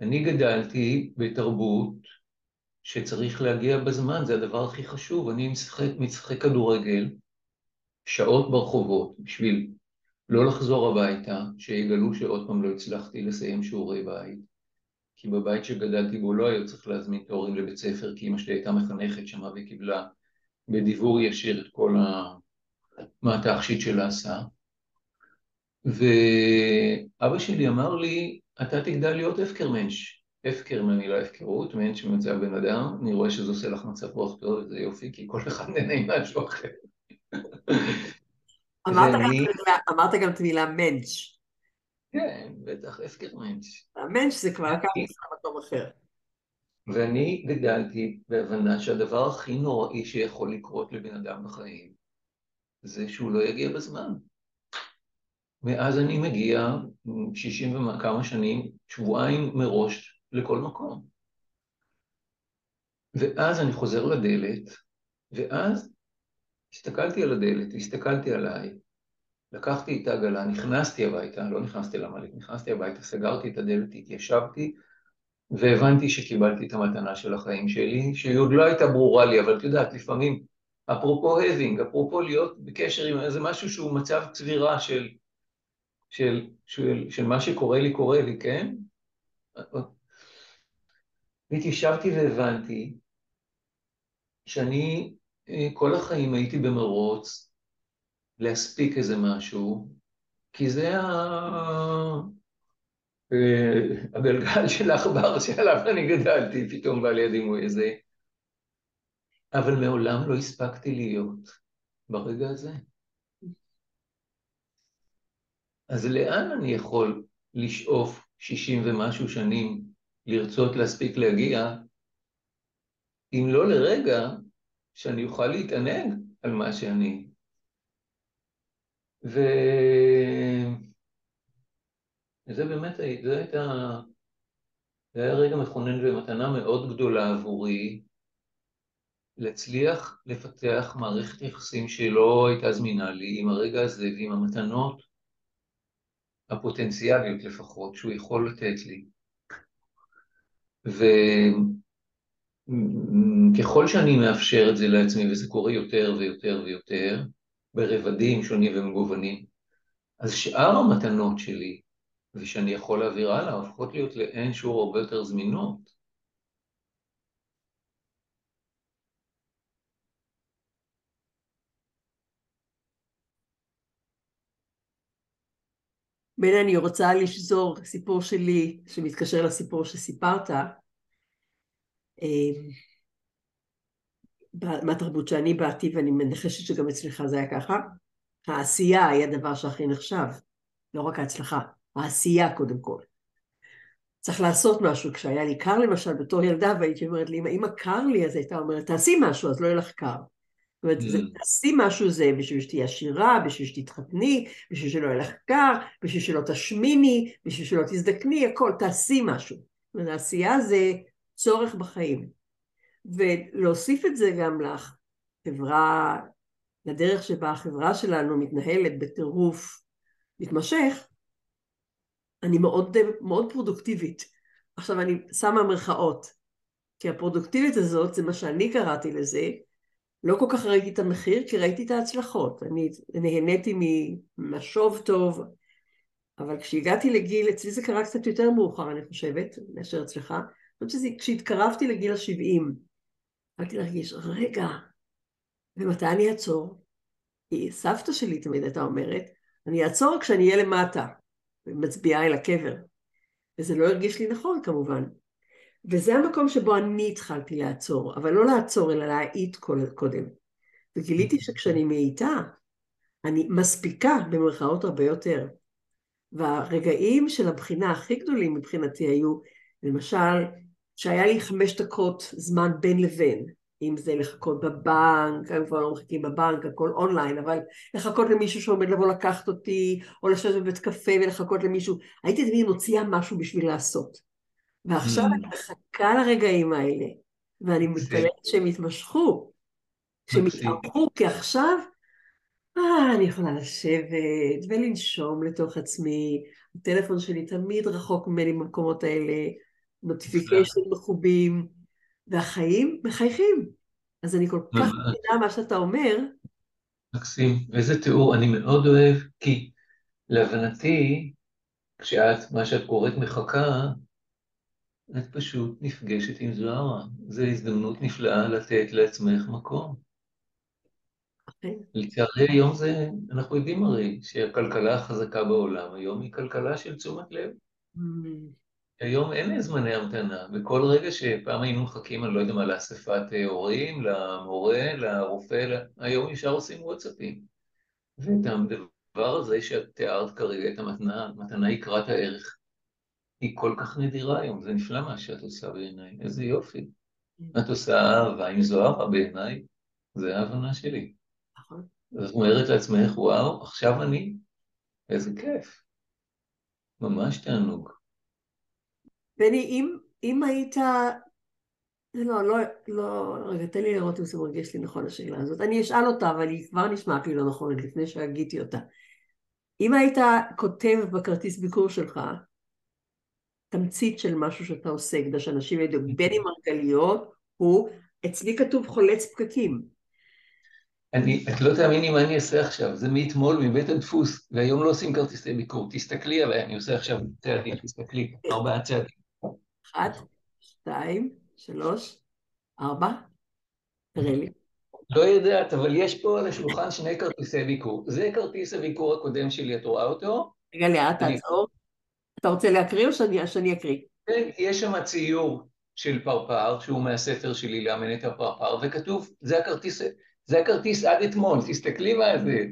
אני גדלתי בתרבות שצריך להגיע בזמן, זה הדבר הכי חשוב. אני משחק, משחק כדורגל שעות ברחובות בשביל לא לחזור הביתה, שיגלו שעוד פעם לא הצלחתי לסיים שיעורי בית. כי בבית שגדלתי בו לא היה צריך להזמין תארים לבית ספר, כי אמא שלי הייתה מחנכת שמה והיא קיבלה בדיבור ישיר את כל מה התכשיט שלה עשה. ואבא שלי אמר לי, אתה תגדל להיות הפקר מענץ'. הפקר מהמילה הפקרות, מענץ' ממצא בן אדם, אני רואה שזה עושה לך מצב רוח טוב, וזה יופי, כי כל אחד נהנה עם משהו אחר.
אמרת גם את המילה מענץ'.
כן, בטח, הפקר מענץ'.
המענץ' זה כבר כמה במקום אחר.
ואני גדלתי בהבנה שהדבר הכי נוראי שיכול לקרות לבן אדם בחיים זה שהוא לא יגיע בזמן. מאז אני מגיע, שישים וכמה שנים, שבועיים מראש לכל מקום. ואז אני חוזר לדלת, ואז הסתכלתי על הדלת, הסתכלתי עליי, לקחתי את העגלה, נכנסתי הביתה, לא נכנסתי למעלית, נכנסתי הביתה, סגרתי את הדלת, התיישבתי, והבנתי שקיבלתי את המתנה של החיים שלי, שהיא עוד לא הייתה ברורה לי, אבל את יודעת, לפעמים, אפרופו having, אפרופו להיות בקשר עם איזה משהו שהוא מצב צבירה של, של, של, של מה שקורה לי, קורה לי, כן? והתיישבתי והבנתי שאני אה, כל החיים הייתי במרוץ להספיק איזה משהו, כי זה ה... אה, הגלגל של העכבר שעליו אני גדלתי, פתאום בא לי הדימוי הזה. אבל מעולם לא הספקתי להיות ברגע הזה. אז לאן אני יכול לשאוף שישים ומשהו שנים לרצות להספיק להגיע, אם לא לרגע שאני אוכל להתענג על מה שאני. ו... וזה באמת, זה הייתה, זה היה רגע מכונן ומתנה מאוד גדולה עבורי, להצליח לפתח מערכת יחסים שלא הייתה זמינה לי עם הרגע הזה ועם המתנות הפוטנציאליות לפחות שהוא יכול לתת לי. וככל שאני מאפשר את זה לעצמי, וזה קורה יותר ויותר ויותר, ברבדים שונים ומגוונים, אז שאר המתנות שלי, ושאני יכול להעביר הלאה, הופכות להיות לאין שיעור הרבה יותר זמינות.
בין אני רוצה לשזור סיפור שלי שמתקשר לסיפור שסיפרת, אמ, מהתרבות שאני באתי ואני מנחשת שגם אצלך זה היה ככה, העשייה היא הדבר שהכי נחשב, לא רק ההצלחה, העשייה קודם כל. צריך לעשות משהו, כשהיה לי קר למשל בתור ילדה והייתי אומרת לי, אמא קר לי, אז הייתה אומרת תעשי משהו אז לא יהיה לך קר. זאת אומרת, mm. תעשי משהו זה בשביל שתהיי עשירה, בשביל שתתחתני, בשביל שלא יהיה לך קר, בשביל שלא תשמיני, בשביל שלא תזדקני, הכל, תעשי משהו. זאת אומרת, העשייה זה צורך בחיים. ולהוסיף את זה גם לחברה, לדרך שבה החברה שלנו מתנהלת בטירוף מתמשך, אני מאוד, מאוד פרודוקטיבית. עכשיו אני שמה מרכאות, כי הפרודוקטיבית הזאת, זה מה שאני קראתי לזה, לא כל כך ראיתי את המחיר, כי ראיתי את ההצלחות. אני נהניתי ממשוב טוב, אבל כשהגעתי לגיל, אצלי זה קרה קצת יותר מאוחר, אני חושבת, מאשר אצלך. אני חושבת שכשהתקרבתי לגיל ה-70, התחלתי להרגיש, רגע, ומתי אני אעצור? סבתא שלי תמיד הייתה אומרת, אני אעצור כשאני אהיה למטה, ומצביעה אל הקבר. וזה לא הרגיש לי נכון כמובן. וזה המקום שבו אני התחלתי לעצור, אבל לא לעצור אלא להאיט קודם. וגיליתי שכשאני מאיטה, אני מספיקה במרכאות הרבה יותר. והרגעים של הבחינה הכי גדולים מבחינתי היו, למשל, שהיה לי חמש דקות זמן בין לבין, אם זה לחכות בבנק, הם כבר לא מחכים בבנק, הכל אונליין, אבל לחכות למישהו שעומד לבוא לקחת אותי, או לשבת בבית קפה ולחכות למישהו, הייתי תמיד מוציאה משהו בשביל לעשות. ועכשיו mm. אני מחכה לרגעים האלה, ואני מתפלאת שהם יתמשכו, שהם יתארכו, כי עכשיו, אה, אני יכולה לשבת ולנשום לתוך עצמי, הטלפון שלי תמיד רחוק ממני במקומות האלה, נוטיפיקיישן מחובים, והחיים מחייכים. אז אני כל כך מבינה מה שאתה אומר.
מקסים, ואיזה תיאור, אני מאוד אוהב, כי להבנתי, כשאת, מה שאת קוראת מחכה, את פשוט נפגשת עם זוהרה. זו הזדמנות נפלאה לתת לעצמך מקום. אוקיי. לצערי היום זה, אנחנו יודעים הרי שהכלכלה החזקה בעולם היום היא כלכלה של תשומת לב. Mm. היום אין זמני המתנה, וכל רגע שפעם היינו מחכים, אני לא יודע מה, לאספת אה, הורים, למורה, לרופא, היום ישר עושים וואטסאפים. ואת הדבר הזה שאת תיארת כרגע, את המתנה, מתנה יקרת הערך, היא כל כך נדירה היום, זה נפלא מה שאת עושה בעיניי, איזה יופי. את עושה אהבה עם זוהרה בעיניי, זה ההבנה שלי. נכון. אז את אומרת לעצמך, וואו, עכשיו אני, איזה כיף. ממש תענוג.
בני, אם, אם היית... לא, לא, לא, רגע, תן לי לראות אם זה מרגיש לי נכון השאלה הזאת. אני אשאל אותה, אבל היא כבר נשמעת לי לא נכון לפני שהגיתי אותה. אם היית כותב בכרטיס ביקור שלך תמצית של משהו שאתה עושה, כדי שאנשים ידעו, בני מרגליות הוא, אצלי כתוב חולץ פקקים.
אני, את לא תאמיני מה אני אעשה עכשיו, זה מאתמול מבית הדפוס, והיום לא עושים כרטיסי ביקור, תסתכלי עליי, אני עושה עכשיו צעדים, תסתכלי, ארבעה צעדים.
אחד, שתיים, שלוש, ארבע. תראה לי.
לא יודעת, אבל יש פה על השולחן שני כרטיסי ביקור. זה כרטיס הביקור הקודם שלי, את רואה אותו?
רגע, לאט תעצור. אתה רוצה להקריא או שאני, שאני אקריא?
כן, יש שם ציור של פרפר, שהוא מהספר שלי לאמן את הפרפר, וכתוב, זה הכרטיס, זה הכרטיס עד אתמול, תסתכלי מה זה.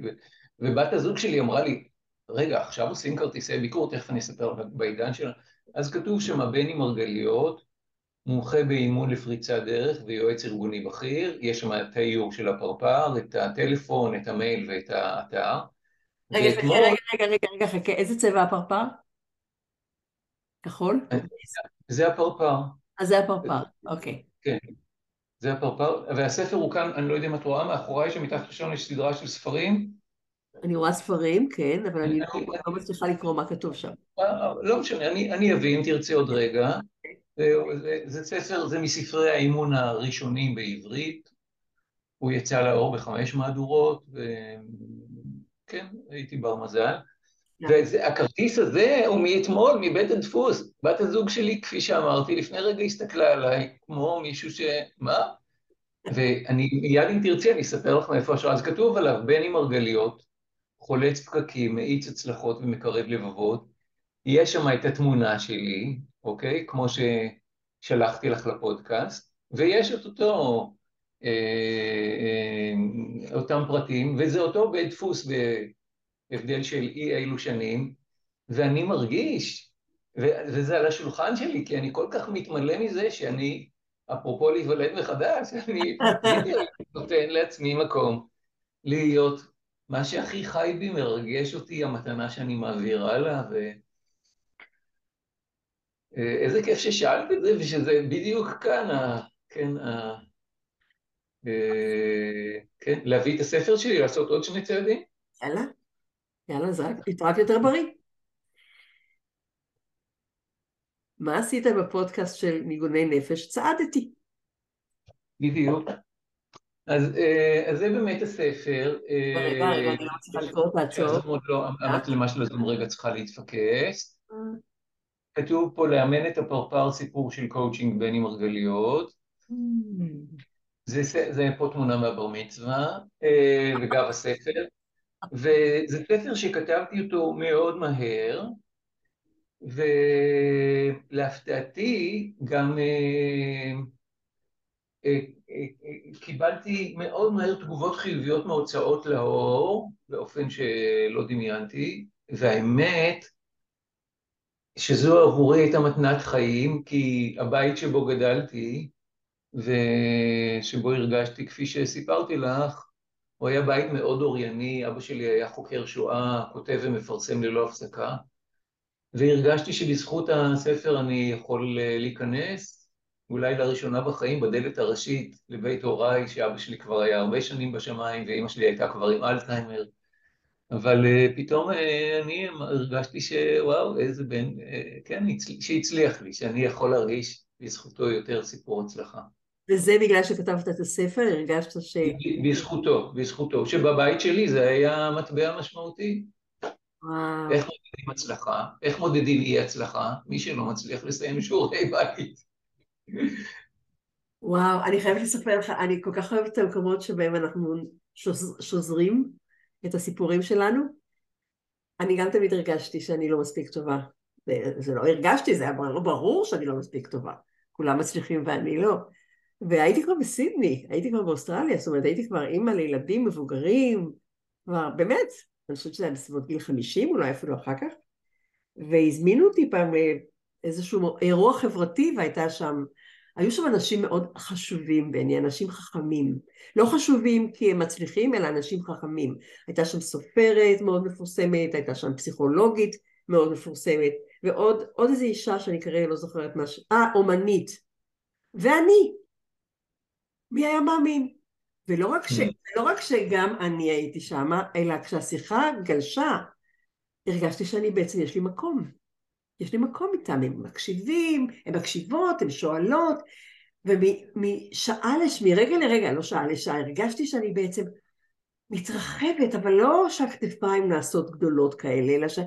ובת הזוג שלי אמרה לי, רגע, עכשיו עושים כרטיסי ביקור, תכף אני אספר בעידן שלה. אז כתוב שם בני מרגליות, מומחה באימון לפריצת דרך ויועץ ארגוני בכיר, יש שם את האיור של הפרפר, את הטלפון, את המייל ואת האתר.
רגע, ואתמול... רגע, רגע, רגע, רגע, חכה, איזה צבע הפרפר? כחול?
זה הפרפר.
אז זה הפרפר, אוקיי.
כן, זה הפרפר, והספר הוא כאן, אני לא יודע אם את רואה, מאחוריי שמתחת לשון יש סדרה של ספרים.
אני רואה ספרים, כן, אבל אני לא מצליחה לקרוא מה כתוב שם.
אה, לא משנה, אני אביא אם תרצה עוד רגע. זה ספר, זה מספרי האימון הראשונים בעברית. הוא יצא לאור בחמש מהדורות, וכן, הייתי בר מזל. והכרטיס הזה הוא מאתמול, מבית הדפוס. בת הזוג שלי, כפי שאמרתי, לפני רגע הסתכלה עליי, כמו מישהו ש... מה? ואני, מיד אם תרצי, אני אספר לך מאיפה השאלה. אז כתוב עליו, בני מרגליות, חולץ פקקים, מאיץ הצלחות ומקרב לבבות. יש שם את התמונה שלי, אוקיי? כמו ששלחתי לך לפודקאסט, ויש את אותו, אה, אה, אותם פרטים, וזה אותו בית דפוס בהבדל של אי אילו שנים, ואני מרגיש, וזה על השולחן שלי, כי אני כל כך מתמלא מזה שאני, אפרופו להיוולד מחדש, אני נותן לעצמי מקום להיות מה שהכי חי בי, מרגש אותי, המתנה שאני מעביר הלאה, ו... אה, איזה כיף ששאלת את זה, ושזה בדיוק כאן, ה... כן, ה... אה, כן, להביא את הספר שלי, לעשות עוד שני צעדים.
יאללה, יאללה, זה רק יותר בריא. מה עשית בפודקאסט של ניגוני נפש? צעדתי.
בדיוק. אז, אה, אז זה באמת הספר.
רגע, רגע, אני לא מצליחה לקרוא, תעצור.
לא, המצלמה של הזום רגע צריכה להתפקס. כתוב פה לאמן את הפרפר סיפור של קואוצ'ינג בני מרגליות. Mm. זה, זה פה תמונה מהבר מצווה, אה, וגם הספר. וזה ספר שכתבתי אותו מאוד מהר, ולהפתעתי גם אה, אה, קיבלתי מאוד מהר תגובות חיוביות מהוצאות לאור, באופן שלא דמיינתי, והאמת, שזו עבורי הייתה מתנת חיים, כי הבית שבו גדלתי ושבו הרגשתי, כפי שסיפרתי לך, הוא היה בית מאוד אורייני, אבא שלי היה חוקר שואה, כותב ומפרסם ללא הפסקה, והרגשתי שבזכות הספר אני יכול אה, להיכנס, אולי לראשונה בחיים, בדלת הראשית לבית הוריי, שאבא שלי כבר היה הרבה שנים בשמיים, ואימא שלי הייתה כבר עם אלצהיימר. אבל uh, פתאום uh, אני הרגשתי שוואו, איזה בן, כן, שהצליח לי, שאני יכול להרגיש בזכותו יותר סיפור הצלחה.
וזה בגלל שכתבת את הספר? הרגשת ש...
בזכותו, בזכותו, שבבית שלי זה היה מטבע משמעותי. וואו. איך מודדים הצלחה? איך מודדים אי הצלחה? מי שלא מצליח לסיים שיעורי בית.
וואו, אני חייבת לספר לך, אני כל כך אוהבת את המקומות שבהם אנחנו שוזרים את הסיפורים שלנו. אני גם תמיד הרגשתי שאני לא מספיק טובה. זה לא הרגשתי, זה היה ברור שאני לא מספיק טובה. כולם מצליחים ואני לא. והייתי כבר בסידני, הייתי כבר באוסטרליה, זאת אומרת הייתי כבר אימא לילדים מבוגרים, כבר באמת, אני חושבת שזה היה בסביבות גיל 50, אולי אפילו אחר כך, והזמינו אותי פעם לאיזשהו אירוע חברתי והייתה שם היו שם אנשים מאוד חשובים בעיני, אנשים חכמים. לא חשובים כי הם מצליחים, אלא אנשים חכמים. הייתה שם סופרת מאוד מפורסמת, הייתה שם פסיכולוגית מאוד מפורסמת, ועוד איזו אישה שאני כרגע לא זוכרת מה ש... אה, אומנית. ואני. מי היה מאמין? ולא רק, ש... לא רק שגם אני הייתי שמה, אלא כשהשיחה גלשה, הרגשתי שאני בעצם, יש לי מקום. יש לי מקום איתם, הם מקשיבים, הן מקשיבות, הן שואלות, ומשעה, לש... מרגע לרגע, לא שעה לשעה, הרגשתי שאני בעצם מתרחבת, אבל לא שהכתפיים נעשות גדולות כאלה, אלא ש...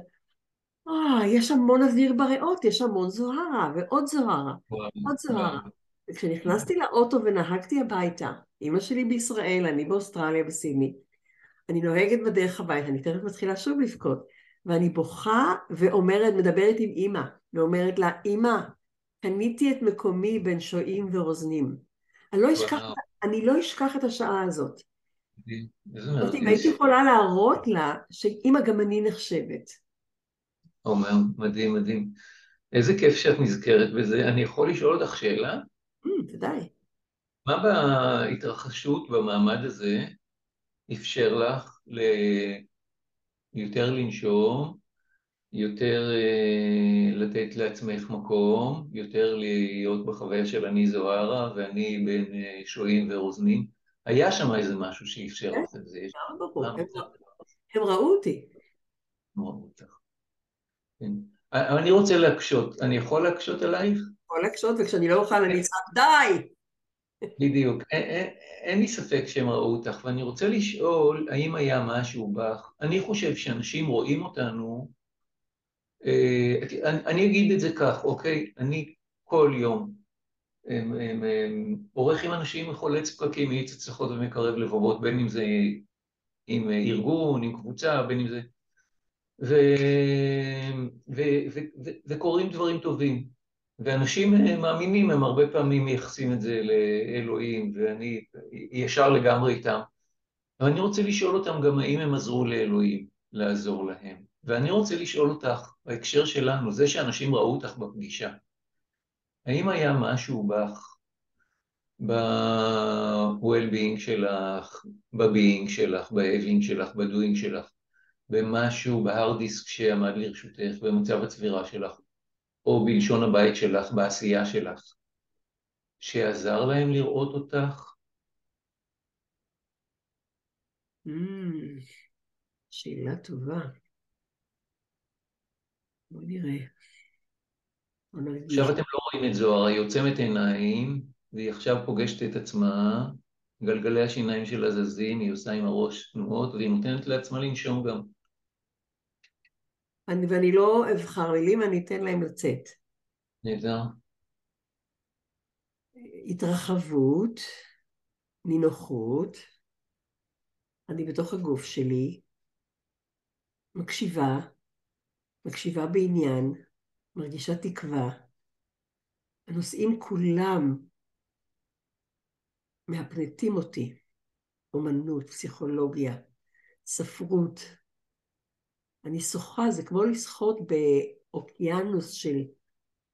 אה, יש המון אוויר בריאות, יש המון זוהרה, ועוד זוהרה,
וואו,
עוד זוהרה.
וואו.
וכשנכנסתי לאוטו ונהגתי הביתה, אימא שלי בישראל, אני באוסטרליה, בסידני, אני נוהגת בדרך הביתה, אני תכף מתחילה שוב לבכות, ואני בוכה ואומרת, מדברת עם אימא, ואומרת לה, אימא, קניתי את מקומי בין שועים ורוזנים. אני לא אשכח. אני לא אשכח את השעה הזאת. זאת אם. הייתי יכולה להראות לה שאימא גם אני נחשבת.
אומר, מדהים, מדהים. איזה כיף שאת נזכרת בזה. אני יכול לשאול אותך שאלה?
Mm, ודאי.
מה בהתרחשות במעמד הזה אפשר לך ל... יותר לנשום, יותר אה, לתת לעצמך מקום, יותר להיות בחוויה של אני זוהרה ואני בין אה, שועים ורוזנים? היה שם איזה משהו שאפשר
כן,
לך את זה. מה
הם-? הם ראו אותי.
מאוד אותך. כן. אני רוצה להקשות. אני יכול להקשות עלייך?
להקשות, וכשאני לא אוכל אני אצעק די!
בדיוק. אין, לי ספק שהם ראו אותך, ואני רוצה לשאול, האם היה משהו בך? אני חושב שאנשים רואים אותנו, אה, אני, אגיד את זה כך, אוקיי? אני כל יום עורך עם אנשים מחולץ פקקים, מאיץ הצלחות ומקרב לבבות, בין אם זה עם ארגון, עם קבוצה, בין אם זה... וקורים דברים טובים. ואנשים אה, מאמינים, הם הרבה פעמים מייחסים את זה לאלוהים, ואני ישר לגמרי איתם. אבל אני רוצה לשאול אותם גם האם הם עזרו לאלוהים לעזור להם. ואני רוצה לשאול אותך, בהקשר שלנו, זה שאנשים ראו אותך בפגישה, האם היה משהו בך, ב-well-being שלך, ב-being שלך, ב-having שלך, ב-doing שלך, במשהו, בהארד דיסק שעמד לרשותך, במצב הצבירה שלך, או בלשון הבית שלך, בעשייה שלך, שעזר להם לראות אותך?
Mm, שאלה טובה. בוא נראה.
עכשיו אתם לא רואים את זוהר, היא עוצמת עיניים, והיא עכשיו פוגשת את עצמה, גלגלי השיניים שלה זזים, היא עושה עם הראש תנועות, והיא נותנת לעצמה לנשום גם.
אני, ואני לא אבחר מילים, אני אתן להם לצאת.
נהדר.
התרחבות, נינוחות, אני בתוך הגוף שלי, מקשיבה, מקשיבה בעניין, מרגישה תקווה. הנושאים כולם מהפנטים אותי, אומנות, פסיכולוגיה, ספרות. אני שוחה, זה כמו לשחות באוקיינוס של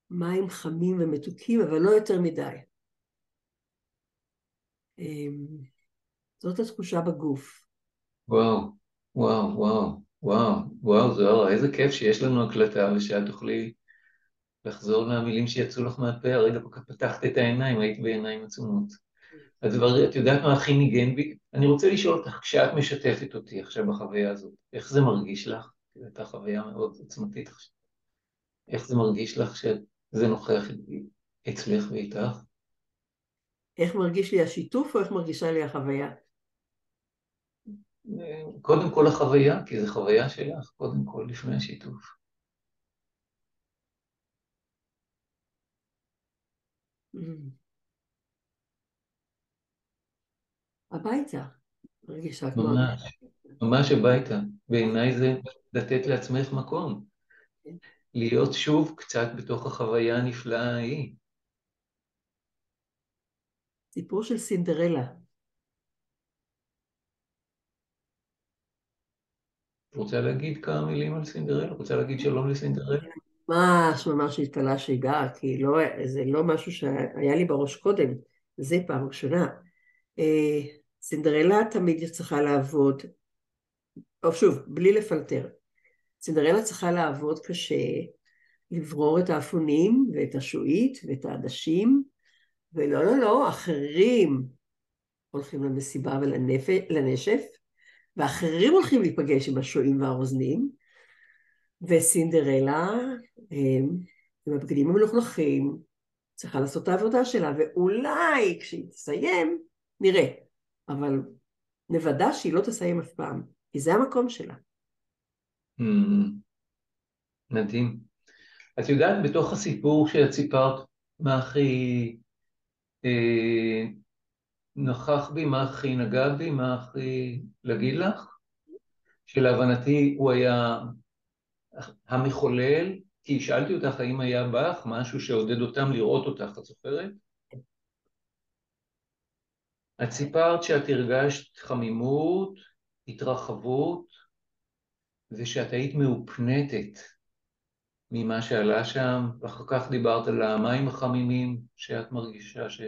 מים חמים ומתוקים, אבל לא יותר מדי. אמ, זאת התחושה בגוף.
וואו, וואו, וואו, וואו, וואו, זוהרה, איזה כיף שיש לנו הקלטה ושאת תוכלי לחזור למילים שיצאו לך מהפה, הרגע פתחת את העיניים, היית בעיניים עצומות. הדבר, את יודעת מה הכי ניגן בי? אני רוצה לשאול אותך, כשאת משתפת אותי עכשיו בחוויה הזאת, איך זה מרגיש לך? זו הייתה חוויה מאוד עוצמתית עכשיו. איך זה מרגיש לך שזה נוכח אצלך ואיתך?
איך מרגיש לי השיתוף או איך מרגישה לי החוויה?
קודם כל החוויה, כי זו חוויה שלך, קודם כל, לפני השיתוף.
הביתה. מרגישה כמו...
ממש, ממש הביתה. בעיניי זה לתת לעצמך מקום. להיות שוב קצת בתוך החוויה הנפלאה ההיא.
סיפור של סינדרלה.
רוצה להגיד כמה מילים על סינדרלה? רוצה להגיד שלום לסינדרלה?
ממש ממש התפלאה שהגעה, כי לא, זה לא משהו שהיה לי בראש קודם, זה פעם ראשונה. אה, סינדרלה תמיד צריכה לעבוד, או שוב, בלי לפלטר. סינדרלה צריכה לעבוד קשה, לברור את האפונים ואת השועית ואת העדשים, ולא, לא, לא, אחרים הולכים למסיבה ולנשף, ואחרים הולכים להיפגש עם השועים והרוזנים, וסינדרלה, הם, עם הבגדים המלוכלכים, צריכה לעשות את העבודה שלה, ואולי כשהיא תסיים, נראה. אבל נוודא שהיא לא תסיים אף פעם, כי זה המקום שלה.
מדהים. את יודעת, בתוך הסיפור שאת סיפרת, מה הכי אה, נכח בי, מה הכי נגע בי, מה הכי להגיד לך? שלהבנתי הוא היה המחולל, כי שאלתי אותך האם היה בך משהו שעודד אותם לראות אותך, את זוכרת? את סיפרת שאת הרגשת חמימות, התרחבות, ושאת היית מאופנטת ממה שעלה שם, ואחר כך דיברת על המים החמימים שאת מרגישה ש...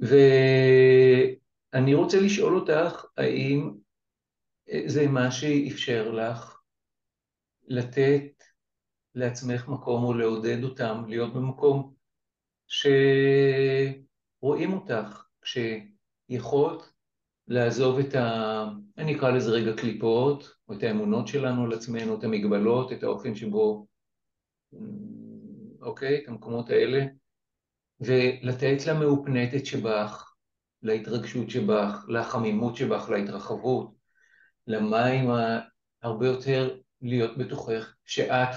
ואני רוצה לשאול אותך, האם זה מה שאפשר לך לתת לעצמך מקום או לעודד אותם להיות במקום שרואים אותך, כשיכולת לעזוב את ה... אני אקרא לזה רגע קליפות, או את האמונות שלנו על עצמנו, את המגבלות, את האופן שבו, אוקיי, את המקומות האלה, ולתת למאופנטת שבך, להתרגשות שבך, לחמימות שבך, להתרחבות, למים הרבה יותר להיות בתוכך, שאת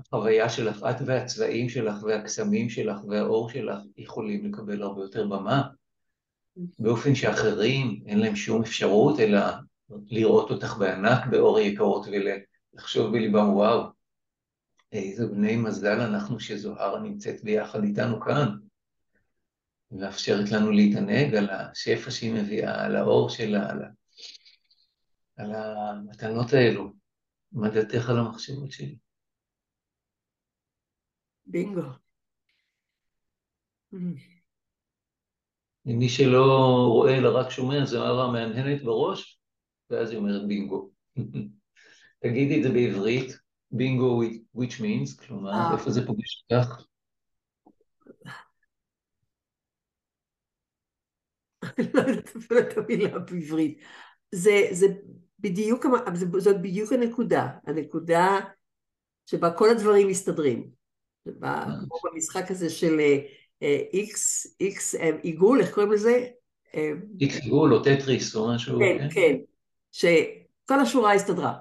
והחוויה שלך, את והצבעים שלך והקסמים שלך והאור שלך יכולים לקבל הרבה יותר במה, באופן שאחרים אין להם שום אפשרות אלא לראות אותך בענק באור יקרות ולחשוב בליבם וואו, איזה בני מזל אנחנו שזוהרה נמצאת ביחד איתנו כאן, ומאפשרת לנו להתענג על השפע שהיא מביאה, על האור שלה, על. על המתנות האלו. מה דעתך על המחשבות שלי?
בינגו.
מי שלא רואה אלא רק שומע, זה הערה מהנהנת בראש, ואז היא אומרת בינגו. תגידי את זה בעברית, בינגו which means, כלומר, אה. איפה זה פוגש אותך?
לא יודעת אפילו את המילה בעברית. זה בדיוק, זאת בדיוק הנקודה, הנקודה שבה כל הדברים מסתדרים. אה. כמו במשחק הזה של איקס, איקס עיגול, איך קוראים לזה?
איקס עיגול או טטריס או משהו.
כן, כן, כן, שכל השורה הסתדרה.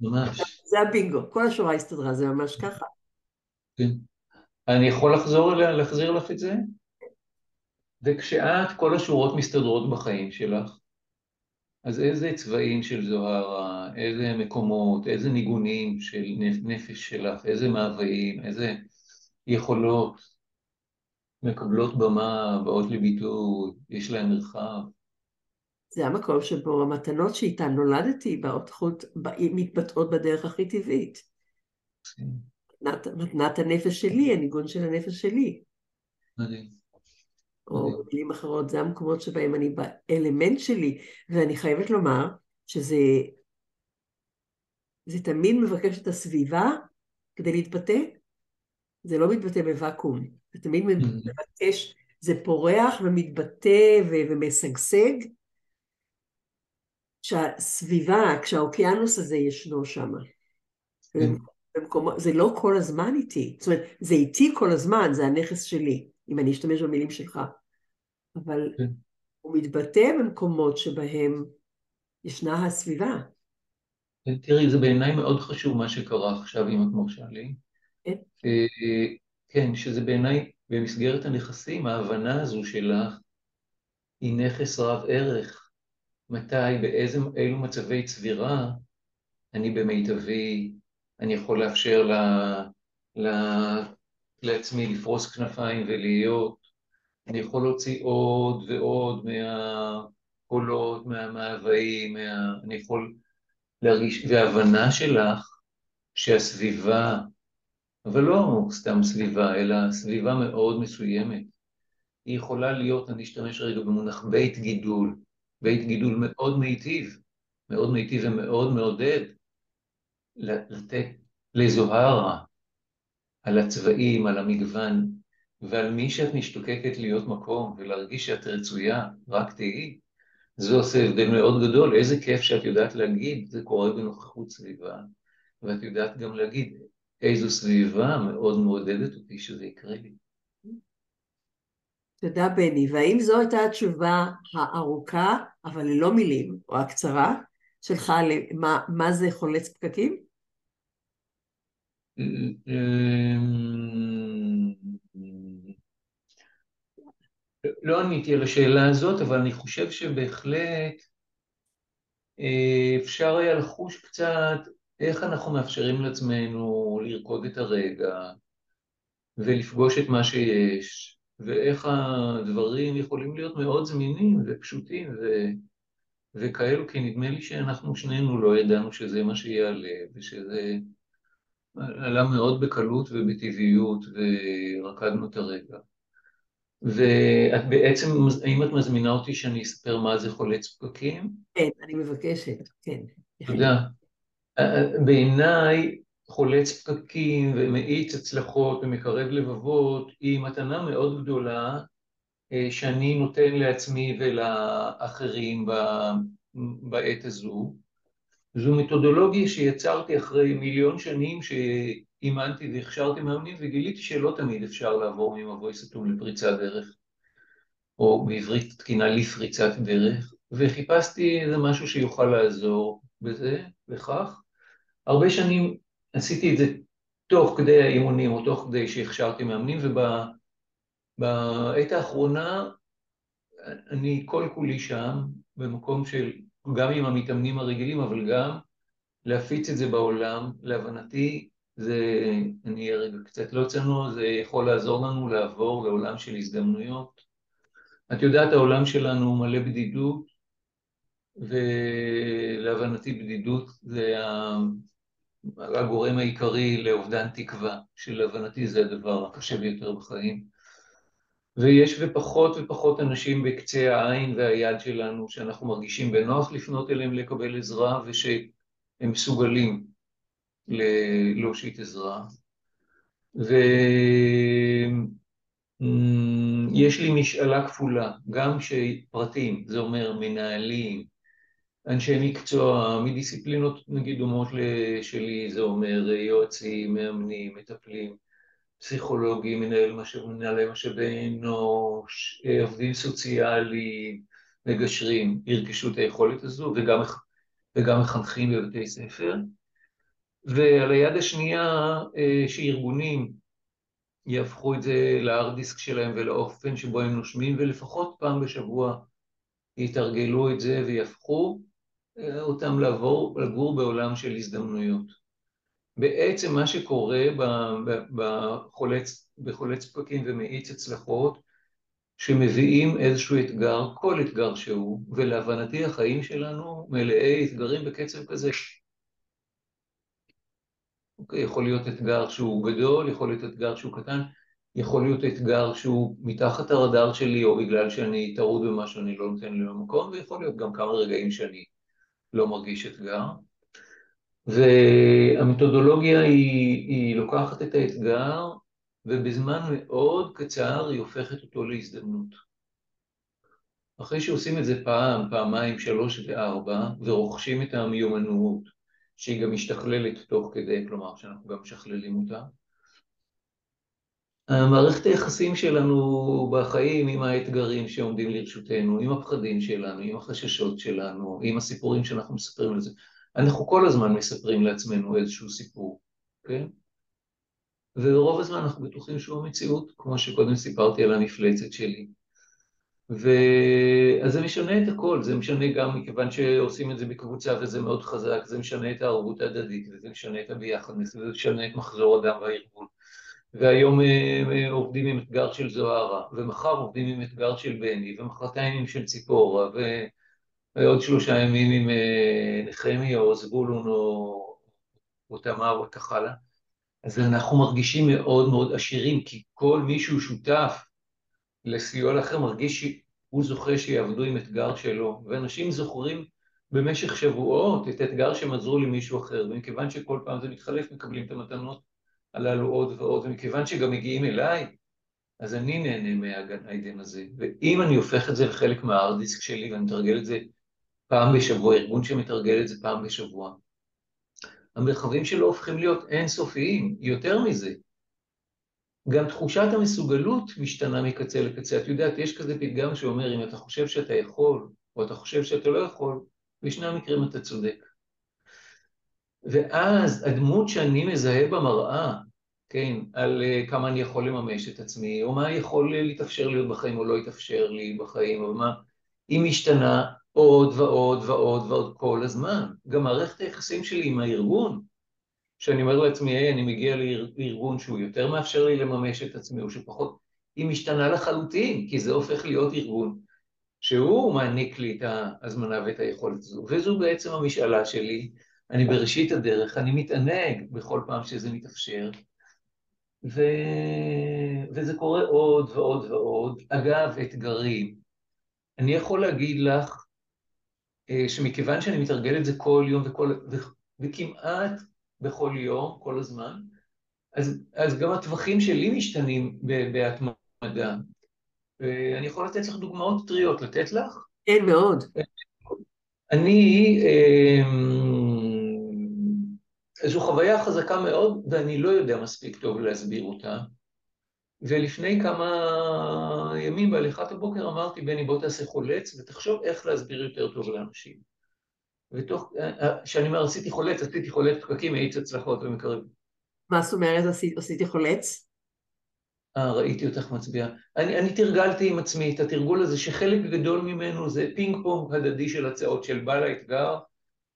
ממש.
זה הבינגו, כל השורה הסתדרה, זה ממש ככה.
כן. אני יכול לחזור להחזיר לך את זה? וכשאת, כל השורות מסתדרות בחיים שלך, אז איזה צבעים של זוהרה, איזה מקומות, איזה ניגונים של נפש שלך, איזה מאוויים, איזה יכולות מקבלות במה, באות לביטוי, יש להן מרחב.
זה המקום שבו המתנות שאיתן נולדתי באות חוט, מתבטאות בדרך הכי טבעית. כן. מתנת, מתנת הנפש שלי, הניגון של הנפש שלי.
מדהים.
או במילים אחרות, זה המקומות שבהם אני באלמנט שלי, ואני חייבת לומר שזה זה תמיד מבקש את הסביבה כדי להתבטא, זה לא מתבטא בוואקום, זה תמיד mm-hmm. מבקש, זה פורח ומתבטא ומשגשג, כשהסביבה, כשהאוקיינוס הזה ישנו שם. במקום, זה לא כל הזמן איתי, זאת אומרת, זה איתי כל הזמן, זה הנכס שלי, אם אני אשתמש במילים שלך, אבל כן. הוא מתבטא במקומות שבהם ישנה הסביבה.
כן, תראי, זה בעיניי מאוד חשוב מה שקרה עכשיו, אם את מרשה לי. כן. אה, כן, שזה בעיניי, במסגרת הנכסים, ההבנה הזו שלך היא נכס רב ערך. מתי, באילו מצבי צבירה אני במיטבי, אני יכול לאפשר ל, ל, לעצמי לפרוס כנפיים ולהיות, אני יכול להוציא עוד ועוד מהקולות, מהמאוויים, מה... אני יכול להרגיש, והבנה שלך שהסביבה, אבל לא סתם סביבה, אלא סביבה מאוד מסוימת, היא יכולה להיות, אני אשתמש רגע במונח בית גידול, בית גידול מאוד מיטיב, מאוד מיטיב ומאוד מעודד, לתת לזוהרה על הצבעים, על המגוון, ועל מי שאת משתוקקת להיות מקום ולהרגיש שאת רצויה, רק תהיי, זה עושה הבדל מאוד גדול. איזה כיף שאת יודעת להגיד, זה קורה בנוכחות סביבה, ואת יודעת גם להגיד איזו סביבה מאוד מעודדת אותי שזה יקרה לי.
תודה בני. והאם זו הייתה התשובה הארוכה, אבל ללא מילים, או הקצרה, שלך למה מה זה חולץ פקקים?
לא עניתי על השאלה הזאת, אבל אני חושב שבהחלט אפשר היה לחוש קצת איך אנחנו מאפשרים לעצמנו לרקוד את הרגע ולפגוש את מה שיש, ואיך הדברים יכולים להיות מאוד זמינים ופשוטים ו... וכאלו, כי נדמה לי שאנחנו שנינו לא ידענו שזה מה שיעלה, ושזה עלה מאוד בקלות ובטבעיות, ורקדנו את הרגע. ואת בעצם, האם את מזמינה אותי שאני אספר מה זה חולץ פקקים?
כן, אני מבקשת, כן.
תודה. בעיניי חולץ פקקים ומאיץ הצלחות ומקרב לבבות היא מתנה מאוד גדולה שאני נותן לעצמי ולאחרים בעת הזו. זו מתודולוגיה שיצרתי אחרי מיליון שנים שאימנתי והכשרתי מאמנים וגיליתי שלא תמיד אפשר לעבור ממבוי סתום לפריצת דרך, או בעברית תקינה לפריצת דרך, וחיפשתי איזה משהו שיוכל לעזור בזה, וכך. הרבה שנים עשיתי את זה תוך כדי האימונים או תוך כדי שהכשרתי מאמנים, ובעת האחרונה אני כל כולי שם, במקום של, גם עם המתאמנים הרגילים, אבל גם להפיץ את זה בעולם. להבנתי, זה, אני אהיה רגע קצת לא צנוע, זה יכול לעזור לנו לעבור לעולם של הזדמנויות. את יודעת, העולם שלנו מלא בדידות, ולהבנתי בדידות זה הגורם העיקרי לאובדן תקווה, שלהבנתי זה הדבר הקשה ביותר בחיים. ויש ופחות ופחות אנשים בקצה העין והיד שלנו שאנחנו מרגישים בנוח לפנות אליהם לקבל עזרה ושהם מסוגלים להושיט עזרה. ויש לי משאלה כפולה, גם שפרטים, זה אומר מנהלים, אנשי מקצוע מדיסציפלינות נגיד דומות שלי, זה אומר יועצים, מאמנים, מטפלים, פסיכולוגים, מנהל משאב, מנהלי משאבי אנוש, עובדים סוציאליים, מגשרים, ירכשו את היכולת הזו וגם, וגם מחנכים בבתי ספר. ועל היד השנייה שארגונים יהפכו את זה להארד דיסק שלהם ולאופן שבו הם נושמים ולפחות פעם בשבוע יתרגלו את זה ויהפכו אותם לעבור, לגור בעולם של הזדמנויות. בעצם מה שקורה בחולץ, בחולץ פקקים ומאיץ הצלחות, שמביאים איזשהו אתגר, כל אתגר שהוא, ולהבנתי החיים שלנו מלאי אתגרים בקצב כזה. אוקיי, יכול להיות אתגר שהוא גדול, יכול להיות אתגר שהוא קטן, יכול להיות אתגר שהוא מתחת הרדאר שלי, או בגלל שאני טרוד במה שאני לא נותן לי למקום, ויכול להיות גם כמה רגעים שאני לא מרגיש אתגר. והמתודולוגיה היא, היא לוקחת את האתגר ובזמן מאוד קצר היא הופכת אותו להזדמנות. אחרי שעושים את זה פעם, פעמיים, שלוש וארבע, ורוכשים את המיומנות, שהיא גם משתכללת תוך כדי, כלומר שאנחנו גם משכללים אותה, המערכת היחסים שלנו בחיים עם האתגרים שעומדים לרשותנו, עם הפחדים שלנו, עם החששות שלנו, עם הסיפורים שאנחנו מספרים על זה, אנחנו כל הזמן מספרים לעצמנו איזשהו סיפור, כן? ורוב הזמן אנחנו בטוחים שהוא המציאות, כמו שקודם סיפרתי על המפלצת שלי. ו... אז זה משנה את הכל, זה משנה גם מכיוון שעושים את זה בקבוצה וזה מאוד חזק, זה משנה את הערבות ההדדית, וזה משנה את הביחדנס, וזה משנה את מחזור הדם והארגון. והיום אה, אה, עובדים עם אתגר של זוהרה, ומחר עובדים עם אתגר של בני, ומחרתיים עם של ציפורה, ועוד שלושה ימים עם אה, נחמיה או זבולון או, או תמר או הלאה. אז אנחנו מרגישים מאוד מאוד עשירים, כי כל מי שהוא שותף לסיוע לאחר מרגיש שהוא זוכה שיעבדו עם אתגר שלו, ואנשים זוכרים במשך שבועות את האתגר שהם עזרו למישהו אחר, ומכיוון שכל פעם זה מתחלף מקבלים את המתנות הללו עוד ועוד, ומכיוון שגם מגיעים אליי, אז אני נהנה מהגן עדן הזה. ואם אני הופך את זה לחלק מהארדיסק שלי ואני מתרגל את זה פעם בשבוע, ארגון שמתרגל את זה פעם בשבוע, המרחבים שלו הופכים להיות אינסופיים, יותר מזה. גם תחושת המסוגלות משתנה מקצה לקצה. את יודעת, יש כזה פתגם שאומר, אם אתה חושב שאתה יכול, או אתה חושב שאתה לא יכול, בשני המקרים אתה צודק. ואז הדמות שאני מזהה במראה, כן, על uh, כמה אני יכול לממש את עצמי, או מה יכול להתאפשר לי בחיים או לא יתאפשר לי בחיים, או מה, היא משתנה עוד ועוד ועוד ועוד כל הזמן. גם מערכת היחסים שלי עם הארגון, שאני אומר לעצמי, היי, אני מגיע לארגון שהוא יותר מאפשר לי לממש את עצמי, או שפחות, היא משתנה לחלוטין, כי זה הופך להיות ארגון שהוא מעניק לי את ההזמנה ואת היכולת הזו, וזו בעצם המשאלה שלי. אני בראשית הדרך, אני מתענג בכל פעם שזה מתאפשר, ו... וזה קורה עוד ועוד ועוד. אגב, אתגרים. אני יכול להגיד לך אה, שמכיוון שאני מתרגל את זה כל יום וכל... ו... וכמעט בכל יום, כל הזמן, אז, אז גם הטווחים שלי משתנים בהתמדה. ואני יכול לתת לך דוגמאות טריות, לתת לך?
כן, מאוד.
אני, אמ, זו חוויה חזקה מאוד, ואני לא יודע מספיק טוב להסביר אותה. ולפני כמה ימים בהליכת הבוקר אמרתי, בני, בוא תעשה חולץ ותחשוב איך להסביר יותר טוב לאנשים. ותוך, כשאני אומר עשיתי חולץ, עשיתי חולץ פקקים, מאיץ הצלחות ומקרב.
מה זאת אומרת עשיתי חולץ?
אה, ראיתי אותך מצביעה. אני, אני תרגלתי עם עצמי את התרגול הזה, שחלק גדול ממנו זה פינג פונג הדדי של הצעות של בעל האתגר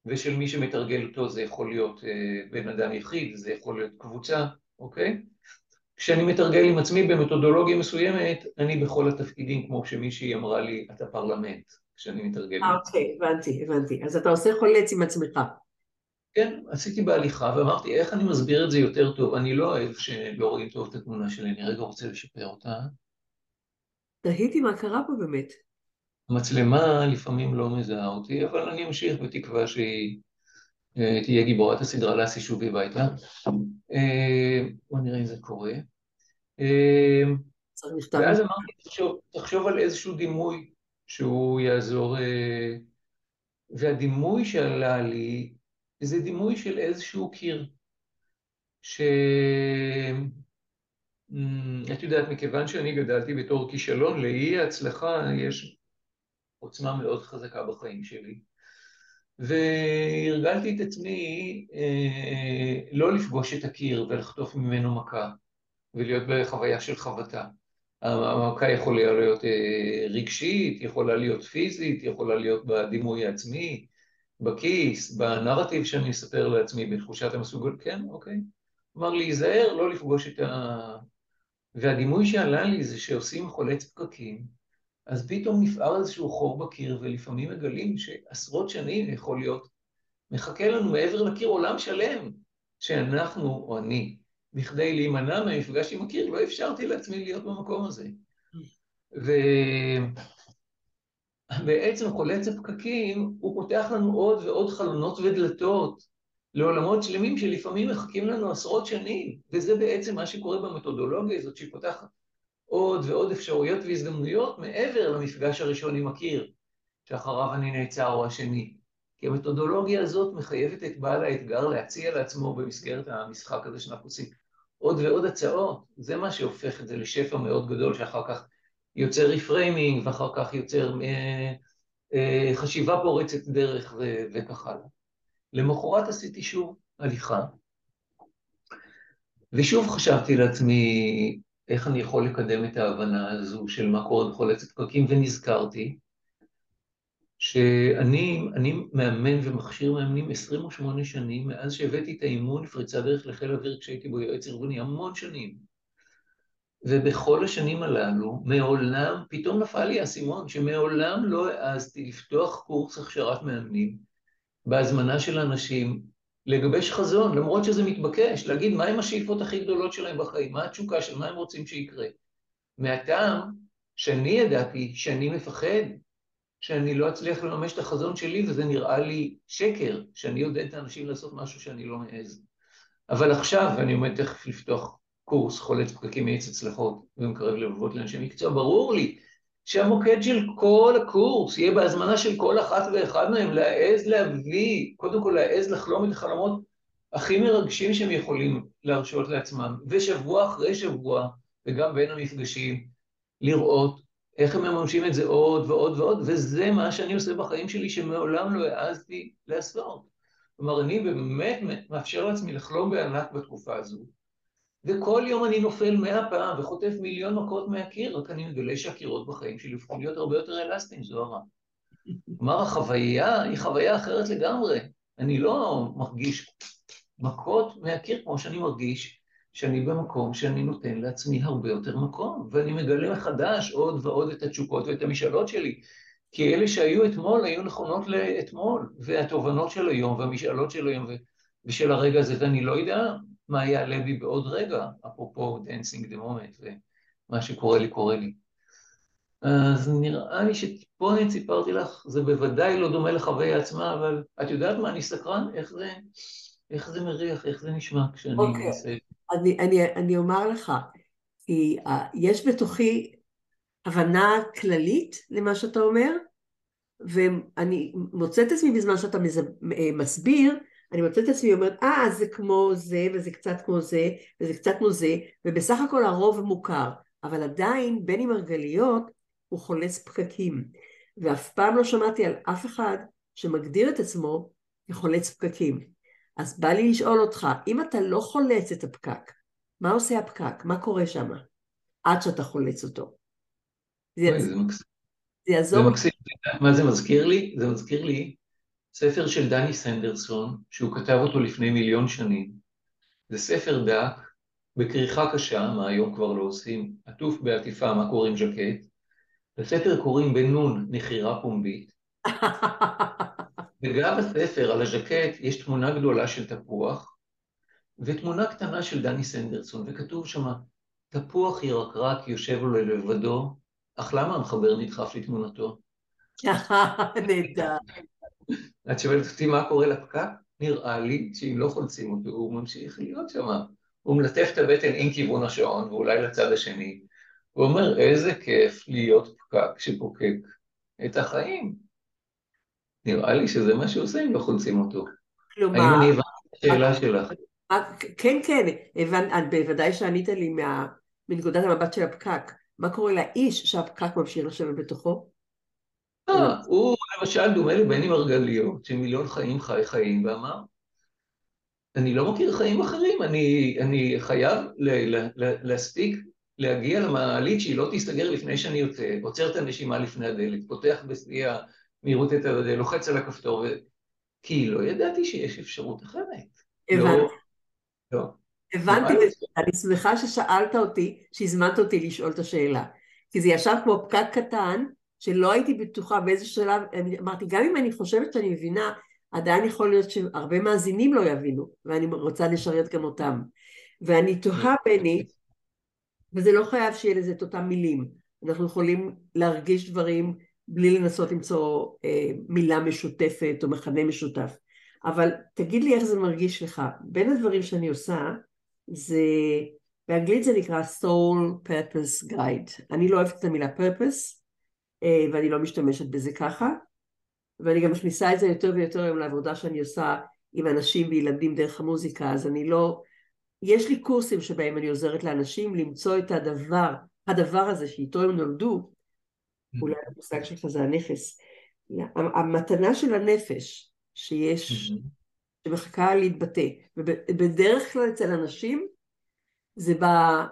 ושל מי שמתרגל אותו, זה יכול להיות אה, בן אדם יחיד, זה יכול להיות קבוצה, אוקיי? כשאני מתרגל עם עצמי במתודולוגיה מסוימת, אני בכל התפקידים, כמו שמישהי אמרה לי, אתה פרלמנט, כשאני מתרגל.
אוקיי, הבנתי, הבנתי. אז אתה עושה חולץ עם עצמך.
כן, עשיתי בהליכה ואמרתי, איך אני מסביר את זה יותר טוב? אני לא אוהב שלא רואים טוב את התמונה שלי, אני רגע רוצה לשפר אותה.
תהיתי מה קרה פה באמת.
המצלמה לפעמים לא מזהה אותי, אבל אני אמשיך בתקווה שהיא אה, תהיה גיבורת הסדרה לאסי שובי הביתה. אה, בוא נראה אם זה קורה. אה, ואז אמרתי, תחשוב, תחשוב על איזשהו דימוי שהוא יעזור, והדימוי שעלה לי זה דימוי של איזשהו קיר. ש... את יודעת, מכיוון שאני גדלתי בתור כישלון, לאי ההצלחה יש עוצמה מאוד חזקה בחיים שלי. והרגלתי את עצמי אה, לא לפגוש את הקיר ולחטוף ממנו מכה, ולהיות בחוויה של חבטה. המכה יכולה להיות אה, רגשית, יכולה להיות פיזית, יכולה להיות בדימוי העצמי, בכיס, בנרטיב שאני אספר לעצמי, בתחושת המסוגל, כן, אוקיי. כלומר, להיזהר, לא לפגוש את ה... והדימוי שעלה לי זה שעושים חולץ פקקים, אז פתאום נפער איזשהו חור בקיר, ולפעמים מגלים שעשרות שנים יכול להיות, מחכה לנו מעבר לקיר עולם שלם, שאנחנו, או אני, בכדי להימנע מהמפגש עם הקיר, לא אפשרתי לעצמי להיות במקום הזה. ו... בעצם חולץ הפקקים, הוא פותח לנו עוד ועוד חלונות ודלתות לעולמות שלמים שלפעמים מחכים לנו עשרות שנים, וזה בעצם מה שקורה במתודולוגיה הזאת, שהיא פותחת עוד ועוד אפשרויות והזדמנויות מעבר למפגש הראשון עם הקיר, שאחריו אני נעצר או השני. כי המתודולוגיה הזאת מחייבת את בעל האתגר להציע לעצמו במסגרת המשחק הזה שאנחנו עושים עוד ועוד הצעות. זה מה שהופך את זה לשפע מאוד גדול, שאחר כך יוצר ריפריימינג, ואחר כך יוצר אה, אה, חשיבה פורצת דרך ו- וכך הלאה. למחרת עשיתי שוב הליכה, ושוב חשבתי לעצמי איך אני יכול לקדם את ההבנה הזו של מה קורה בחולצת פקקים, ונזכרתי שאני מאמן ומכשיר מאמנים 28 שנים מאז שהבאתי את האימון לפריצה דרך לחיל אוויר כשהייתי בו יועץ ארגוני, המון שנים. ובכל השנים הללו, מעולם, פתאום נפל לי האסימון, שמעולם לא העזתי לפתוח קורס הכשרת מאמנים בהזמנה של אנשים, לגבש חזון, למרות שזה מתבקש, להגיד מהם השאיפות הכי גדולות שלהם בחיים, מה התשוקה של מה הם רוצים שיקרה. מהטעם שאני ידעתי שאני מפחד, שאני לא אצליח לממש את החזון שלי, וזה נראה לי שקר, שאני יודע את האנשים לעשות משהו שאני לא מעז. אבל עכשיו, ואני עומד תכף לפתוח קורס חולץ פקקים מאיץ הצלחות ומקרב לבבות לאנשי מקצוע, ברור לי שהמוקד של כל הקורס יהיה בהזמנה של כל אחת ואחד מהם להעז להביא, קודם כל להעז לחלום את החלומות הכי מרגשים שהם יכולים להרשות לעצמם, ושבוע אחרי שבוע, וגם בין המפגשים, לראות איך הם מממשים את זה עוד ועוד ועוד, וזה מה שאני עושה בחיים שלי שמעולם לא העזתי לעשות. כלומר, אני באמת מאפשר לעצמי לחלום בענק בתקופה הזו, וכל יום אני נופל מאה פעם וחוטף מיליון מכות מהקיר, רק אני מגלה שהקירות בחיים שלי הופכים להיות הרבה יותר אלסטיים, זו הרע. כלומר, החוויה היא חוויה אחרת לגמרי. אני לא מרגיש מכות מהקיר כמו שאני מרגיש שאני במקום שאני נותן לעצמי הרבה יותר מקום, ואני מגלה מחדש עוד ועוד את התשוקות ואת המשאלות שלי. כי אלה שהיו אתמול היו נכונות לאתמול, והתובנות של היום והמשאלות של היום ושל הרגע הזה, ואני לא יודע מה יעלה בי בעוד רגע, אפרופו dancing the moment, ומה שקורה לי קורה לי. אז נראה לי אני סיפרתי לך, זה בוודאי לא דומה לחוויה עצמה, אבל את יודעת מה, אני סקרן, איך זה, איך זה מריח, איך זה נשמע כשאני okay. אוקיי. אעשה...
אני, אני, אני אומר לך, כי uh, יש בתוכי הבנה כללית למה שאתה אומר, ואני מוצאת את עצמי בזמן שאתה אה, מסביר, אני מוצאת את עצמי אומרת, אה, זה כמו זה, וזה קצת כמו זה, וזה קצת כמו זה, ובסך הכל הרוב מוכר, אבל עדיין בני מרגליות הוא חולץ פקקים, ואף פעם לא שמעתי על אף אחד שמגדיר את עצמו כחולץ פקקים. אז בא לי לשאול אותך, אם אתה לא חולץ את הפקק, מה עושה הפקק? מה קורה שם? עד שאתה חולץ אותו.
זה, זה, זה יעזור. זה מקסים. מה זה מזכיר לי? זה מזכיר לי ספר של דני סנדרסון, שהוא כתב אותו לפני מיליון שנים. זה ספר דק, בכריכה קשה, מה היום כבר לא עושים, עטוף בעטיפה, מה קוראים ז'קט. לספר קוראים בנון נחירה פומבית. וגם בספר, על הז'קט, יש תמונה גדולה של תפוח, ותמונה קטנה של דני סנדרסון, וכתוב שם, תפוח ירקרק יושב לו לבדו, אך למה המחבר נדחף לתמונתו?
נהדר.
את שואלת אותי מה קורה לפקק? נראה לי שאם לא חולצים אותו, הוא ממשיך להיות שם. הוא מלטף את הבטן עם כיוון השעון, ואולי לצד השני. הוא אומר, איזה כיף להיות פקק שפוקק את החיים. נראה לי שזה מה שהוא עושה אם לא חולצים אותו. כלומר... האם אני הבנתי את השאלה שלך?
כן, כן, הבנ... בוודאי שענית לי מה... מנקודת המבט של הפקק. מה קורה לאיש שהפקק ממשיך לשבת בתוכו?
אה, הוא למשל דומה לבני מרגליות, שמיליון חיים חי חיים, ואמר, אני לא מכיר חיים אחרים, אני, אני חייב ל, ל, ל, להספיק להגיע למעלית שהיא לא תסתגר לפני שאני יוצא, עוצר את הנשימה לפני הדלת, פותח בשיא המהירות את הדלת, לוחץ על הכפתור, ו... כי לא ידעתי שיש אפשרות אחרת.
הבנתי. לא. לא. הבנתי, אני שמחה ששאלת אותי, שהזמנת אותי לשאול את השאלה. כי זה ישב כמו פקק קטן, שלא הייתי בטוחה באיזה שלב, אמרתי, גם אם אני חושבת שאני מבינה, עדיין יכול להיות שהרבה מאזינים לא יבינו, ואני רוצה לשרת גם אותם. ואני תוהה, בני, וזה לא חייב שיהיה לזה את אותם מילים. אנחנו יכולים להרגיש דברים בלי לנסות למצוא אה, מילה משותפת או מכנה משותף. אבל תגיד לי איך זה מרגיש לך. בין הדברים שאני עושה, זה, באנגלית זה נקרא soul purpose guide. אני לא אוהבת את המילה purpose, ואני לא משתמשת בזה ככה, ואני גם מכניסה את זה יותר ויותר היום לעבודה שאני עושה עם אנשים וילדים דרך המוזיקה, אז אני לא... יש לי קורסים שבהם אני עוזרת לאנשים למצוא את הדבר, הדבר הזה שאיתו הם נולדו, mm-hmm. אולי המושג שלך זה הנכס, המתנה של הנפש שיש, mm-hmm. שמחכה להתבטא, ובדרך כלל אצל אנשים זה בא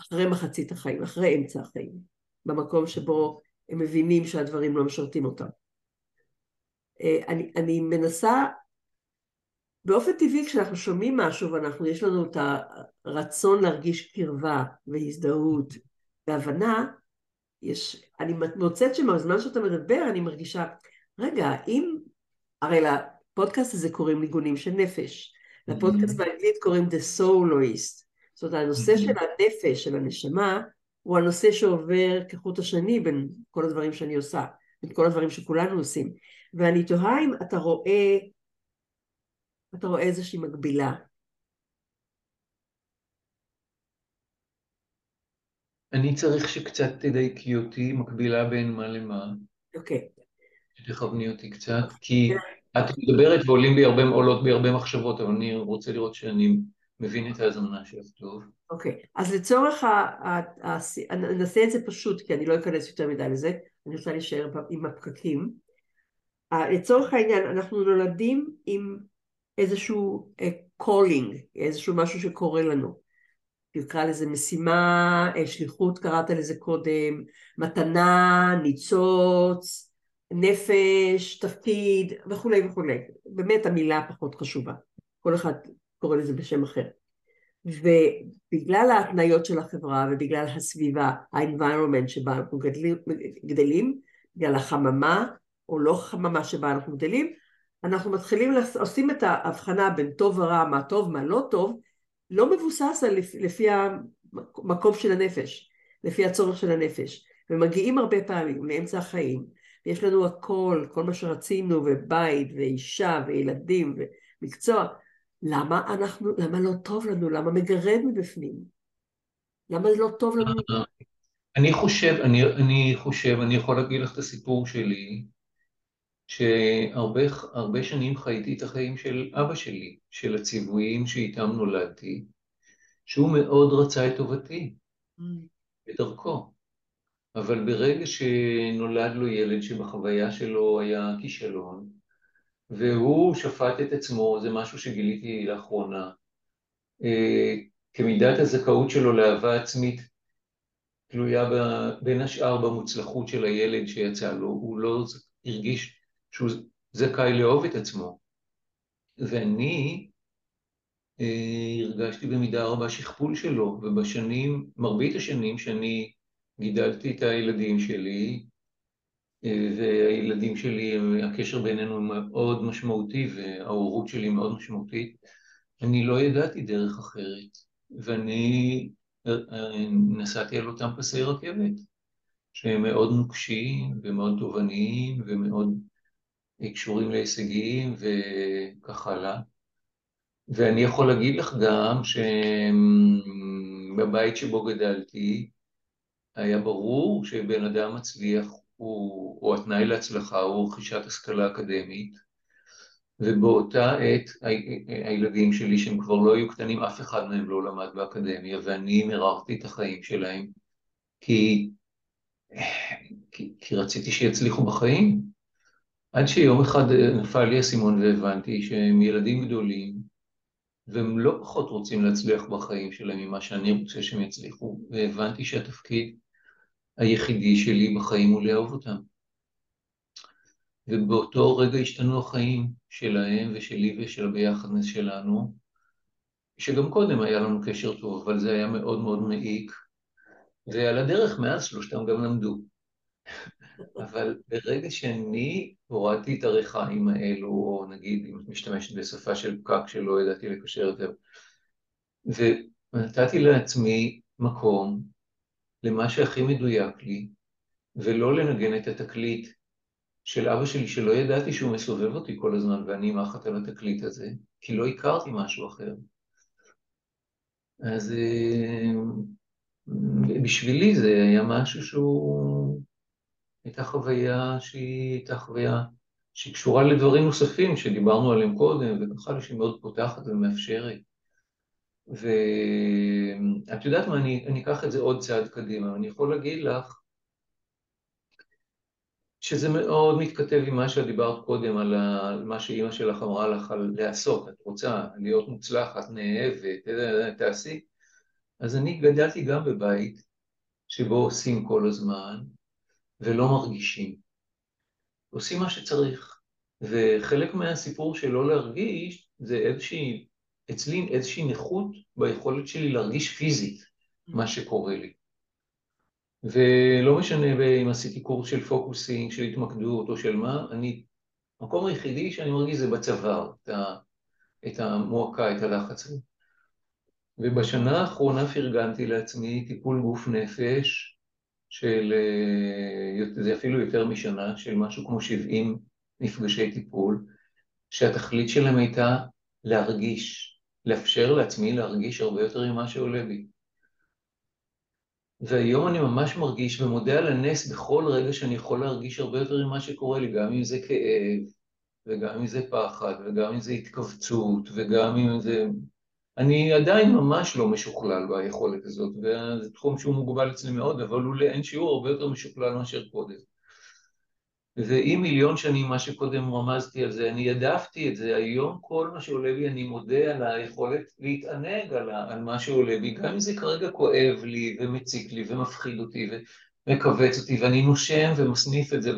אחרי מחצית החיים, אחרי אמצע החיים. במקום שבו הם מבינים שהדברים לא משרתים אותם. אה, אני, אני מנסה, באופן טבעי כשאנחנו שומעים משהו ואנחנו, יש לנו את הרצון להרגיש קרבה והזדהות והבנה, יש, אני מוצאת שמהזמן שאתה מדבר אני מרגישה, רגע, אם, הרי לפודקאסט הזה קוראים ניגונים של נפש, לפודקאסט mm-hmm. באנגלית קוראים The Souloist, זאת אומרת הנושא mm-hmm. של הנפש, של הנשמה, הוא הנושא שעובר כחוט השני בין כל הדברים שאני עושה, בין כל הדברים שכולנו עושים. ואני תוהה אם אתה רואה, אתה רואה איזושהי מקבילה.
אני צריך שקצת תדייקי אותי, מקבילה בין מה למה.
אוקיי. Okay.
שתכווני אותי קצת, כי את מדברת ועולים בי הרבה, עולות בי הרבה מחשבות, אבל אני רוצה לראות שאני מבין את ההזמנה שלך טוב.
אוקיי. אז לצורך ה... נעשה את זה פשוט, כי אני לא אכנס יותר מדי לזה, אני רוצה להישאר עם הפקקים. לצורך העניין אנחנו נולדים עם איזשהו calling, איזשהו משהו שקורה לנו. נקרא לזה משימה, שליחות קראת לזה קודם, מתנה, ניצוץ, נפש, תפקיד וכולי וכולי. באמת המילה פחות חשובה. כל אחד קורא לזה בשם אחר. ובגלל ההתניות של החברה ובגלל הסביבה, ה-environment שבה אנחנו גדלים, גדלים, בגלל החממה או לא חממה שבה אנחנו גדלים, אנחנו מתחילים, עושים את ההבחנה בין טוב ורע, מה טוב, מה לא טוב, לא מבוסס על לפי, המקום של הנפש, לפי הצורך של הנפש. ומגיעים הרבה פעמים לאמצע החיים, ויש לנו הכל, כל מה שרצינו, ובית, ואישה, וילדים, ומקצוע. למה אנחנו, למה לא טוב לנו? למה מגרד מבפנים? למה לא טוב לנו?
אני חושב, אני, אני חושב, אני יכול להגיד לך את הסיפור שלי, שהרבה שנים חייתי את החיים של אבא שלי, של הציוויים שאיתם נולדתי, שהוא מאוד רצה את טובתי, mm. בדרכו. אבל ברגע שנולד לו ילד שבחוויה שלו היה כישלון, והוא שפט את עצמו, זה משהו שגיליתי לאחרונה, אה, כמידת הזכאות שלו לאהבה עצמית תלויה בין השאר במוצלחות של הילד שיצא לו, הוא לא הרגיש שהוא זכאי לאהוב את עצמו. ואני אה, הרגשתי במידה רבה שכפול שלו, ובשנים, מרבית השנים שאני גידלתי את הילדים שלי, והילדים שלי, הקשר בינינו מאוד משמעותי וההורות שלי מאוד משמעותית, אני לא ידעתי דרך אחרת, ואני אה, נסעתי על אותם פסי רכבת, שהם מאוד נוקשים ומאוד תובעניים ומאוד קשורים להישגים וכך הלאה. ואני יכול להגיד לך גם שבבית שבו גדלתי, היה ברור שבן אדם מצליח, הוא, או התנאי להצלחה הוא רכישת השכלה אקדמית, ובאותה עת הילדים שלי, שהם כבר לא היו קטנים, אף אחד מהם לא למד באקדמיה, ואני מררתי את החיים שלהם, כי, כי, כי רציתי שיצליחו בחיים. עד שיום אחד אה, נפל לי האסימון והבנתי שהם ילדים גדולים, והם לא פחות רוצים להצליח בחיים שלהם ממה שאני רוצה שהם יצליחו, והבנתי שהתפקיד היחידי שלי בחיים הוא לאהוב אותם. ובאותו רגע השתנו החיים שלהם ושלי ושל הביחדנס שלנו, שגם קודם היה לנו קשר טוב, אבל זה היה מאוד מאוד מעיק, ועל הדרך מאז שלושתם גם למדו. אבל ברגע שאני הורדתי את הריחיים האלו, או נגיד אם את משתמשת בשפה של פקק שלא ידעתי לקשר יותר, ונתתי לעצמי מקום למה שהכי מדויק לי, ולא לנגן את התקליט של אבא שלי, שלא ידעתי שהוא מסובב אותי כל הזמן ואני מחט על התקליט הזה, כי לא הכרתי משהו אחר. אז אה, בשבילי זה היה משהו שהוא הייתה חוויה שהיא הייתה חוויה שקשורה לדברים נוספים שדיברנו עליהם קודם, וככה שהיא מאוד פותחת ומאפשרת. ואת יודעת מה, אני, אני אקח את זה עוד צעד קדימה, אני יכול להגיד לך שזה מאוד מתכתב עם מה שאת דיברת קודם, על, ה, מה שאימא שלך אמרה לך על לעשות, את רוצה להיות מוצלחת, נאהבת, תעשי. אז אני גדלתי גם בבית שבו עושים כל הזמן, ולא מרגישים. עושים מה שצריך. וחלק מהסיפור של לא להרגיש זה איזושהי, אצלי איזושהי נכות ביכולת שלי להרגיש פיזית מה שקורה לי. ולא משנה אם עשיתי קורס של פוקוסינג, של התמקדות או של מה, אני, המקום היחידי שאני מרגיש זה בצוואר, את, ה, את המועקה, את הלחץ הזה. ובשנה האחרונה פרגנתי לעצמי טיפול גוף נפש, של, אה, זה אפילו יותר משנה, של משהו כמו 70 מפגשי טיפול, שהתכלית שלהם הייתה להרגיש, לאפשר לעצמי להרגיש הרבה יותר ממה שעולה בי. והיום אני ממש מרגיש ומודה על הנס בכל רגע שאני יכול להרגיש הרבה יותר ממה שקורה לי, גם אם זה כאב, וגם אם זה פחד, וגם אם זה התכווצות, וגם אם זה אני עדיין ממש לא משוכלל ביכולת הזאת, וזה תחום שהוא מוגבל אצלי מאוד, אבל הוא לאין שיעור הרבה יותר משוכלל מאשר קודם. ואם מיליון שנים, מה שקודם רמזתי על זה, אני העדפתי את זה, היום כל מה שעולה לי, אני מודה על היכולת להתענג על, על מה שעולה בי, גם אם זה כרגע כואב לי ומציק לי ומפחיד אותי ומכווץ אותי, ואני נושם ומסניף את זה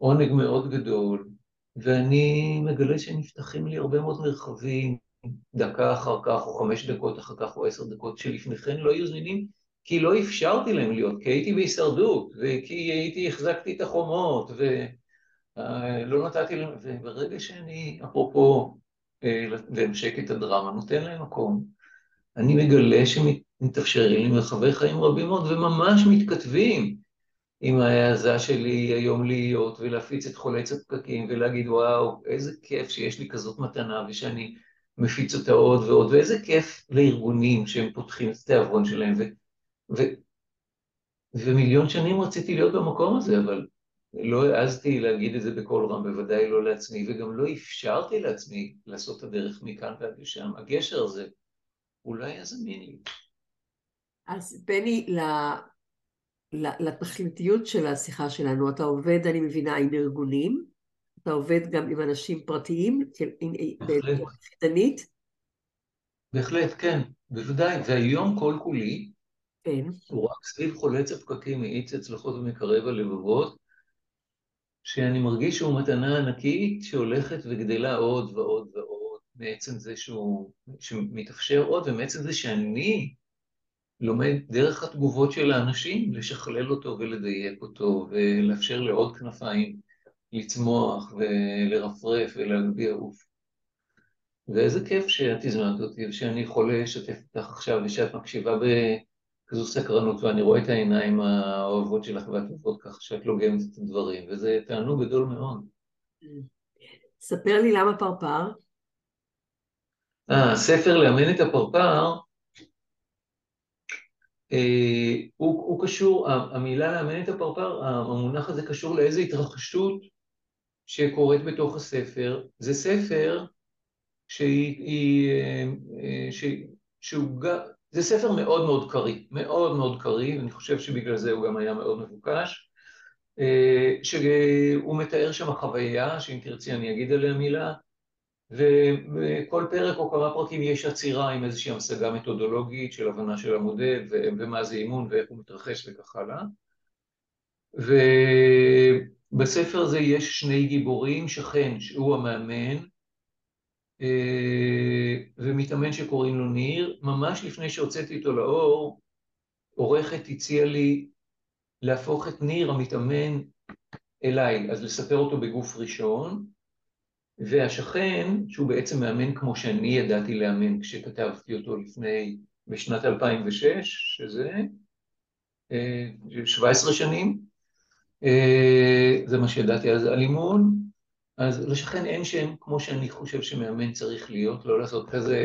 בעונג מאוד גדול, ואני מגלה שנפתחים לי הרבה מאוד מרחבים, דקה אחר כך, או חמש דקות אחר כך, או עשר דקות, שלפני כן לא היו זמינים כי לא אפשרתי להם להיות, כי הייתי בהישרדות, וכי הייתי, החזקתי את החומות, ולא אה, נתתי להם, וברגע שאני, אפרופו, להמשק אה, את הדרמה, נותן להם מקום, אני מגלה שמתאפשר לי מרחבי חיים רבים מאוד, וממש מתכתבים עם ההעזה שלי היום להיות, ולהפיץ את חולץ הפקקים, ולהגיד, וואו, איזה כיף שיש לי כזאת מתנה, ושאני מפיץ אותה עוד ועוד, ואיזה כיף לארגונים שהם פותחים את התיאבון שלהם, ו... ומיליון שנים רציתי להיות במקום הזה, אבל לא העזתי להגיד את זה בקול רם, בוודאי לא לעצמי, וגם לא אפשרתי לעצמי לעשות את הדרך מכאן ועד לשם. הגשר הזה אולי היה זמין לי.
אז בני, לתכליתיות של השיחה שלנו, אתה עובד, אני מבינה, עם ארגונים, אתה עובד גם עם אנשים פרטיים, בהחלט.
בהחלט, כן, בוודאי, והיום כל כולי
כן.
הוא רק סביב חולץ הפקקים מאיץ הצלחות ומקרב הלבבות, שאני מרגיש שהוא מתנה ענקית שהולכת וגדלה עוד ועוד ועוד, מעצם זה שהוא, שמתאפשר עוד, ומעצם זה שאני לומד דרך התגובות של האנשים, לשכלל אותו ולדייק אותו, ולאפשר לעוד כנפיים לצמוח ולרפרף ולהגביה עוף. ואיזה כיף שאת הזמנת אותי, ושאני יכול לשתף אותך עכשיו, ושאת מקשיבה כזו סקרנות, ואני רואה את העיניים האוהבות שלך והטובות כך שאת לוגמת את הדברים, וזה תענוג גדול מאוד.
ספר לי למה פרפר.
אה, הספר לאמן את הפרפר, אה, הוא, הוא קשור, המילה לאמן את הפרפר, המונח הזה קשור לאיזו התרחשות שקורית בתוך הספר. זה ספר שהיא, היא, אה, אה, שהוא גם, זה ספר מאוד מאוד קריא, מאוד מאוד קריא, ואני חושב שבגלל זה הוא גם היה מאוד מבוקש, אה, שהוא מתאר שם חוויה, שאם תרצי אני אגיד עליה מילה, ובכל פרק או כמה פרקים יש עצירה עם איזושהי המשגה מתודולוגית של הבנה של המודל, ומה זה אימון ואיך הוא מתרחש וכך הלאה. ובספר הזה יש שני גיבורים, שכן שהוא המאמן, ומתאמן שקוראים לו ניר. ממש לפני שהוצאתי איתו לאור, עורכת הציעה לי להפוך את ניר המתאמן אליי, אז לספר אותו בגוף ראשון, והשכן, שהוא בעצם מאמן כמו שאני ידעתי לאמן כשכתבתי אותו לפני, בשנת 2006, שזה 17 אה, שנים, אה, זה מה שידעתי אז על אימון, אז לשכן אין שם כמו שאני חושב שמאמן צריך להיות, לא לעשות כזה,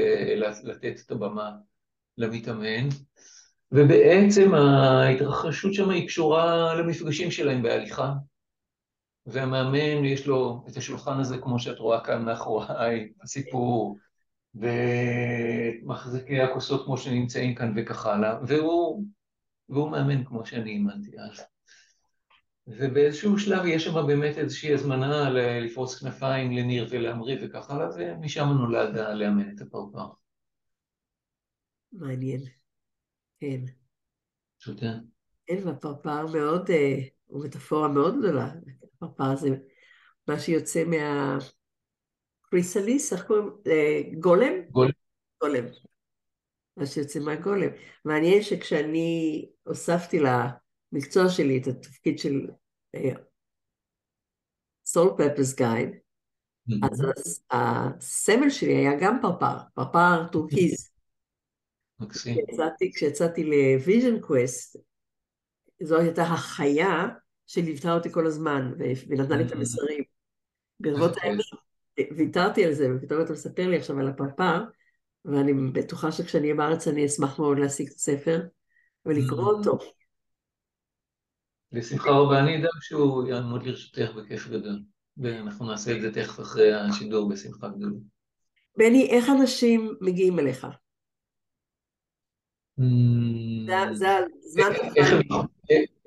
לתת את הבמה למתאמן. ובעצם ההתרחשות שם היא קשורה למפגשים שלהם בהליכה. והמאמן יש לו את השולחן הזה, כמו שאת רואה כאן מאחוריי, הסיפור, ומחזיקי הכוסות כמו שנמצאים כאן וכך הלאה, והוא, והוא מאמן כמו שאני אימנתי אז. ובאיזשהו שלב יש שם באמת איזושהי הזמנה לפרוס כנפיים לניר ולהמריא וכך הלאה, ומשם נולד לאמן את הפרפר.
מעניין, כן.
תודה.
כן, והפרפר מאוד, אה, הוא מטאפורה מאוד גדולה. הפרפר זה מה שיוצא מה... קריסליס, איך קוראים? אה, גולם?
גולם.
גולם. מה שיוצא מהגולם. מעניין שכשאני הוספתי למקצוע שלי את התפקיד של soul purpose guide, אז הסמל שלי היה גם פרפר, פרפר טורקיז. כשיצאתי ל vision quest, זו הייתה החיה שליוותה אותי כל הזמן, ונתנה לי את המסרים. ברבות הימים ויתרתי על זה, ופתאום אתה מספר לי עכשיו על הפרפר, ואני בטוחה שכשאני אהיה בארץ אני אשמח מאוד להשיג את הספר ולקרוא אותו.
בשמחה רבה, אני אדאג שהוא יעמוד לרשותך בכיף גדול, ואנחנו נעשה את זה תכף אחרי השידור בשמחה גדולה.
בני, איך אנשים מגיעים אליך?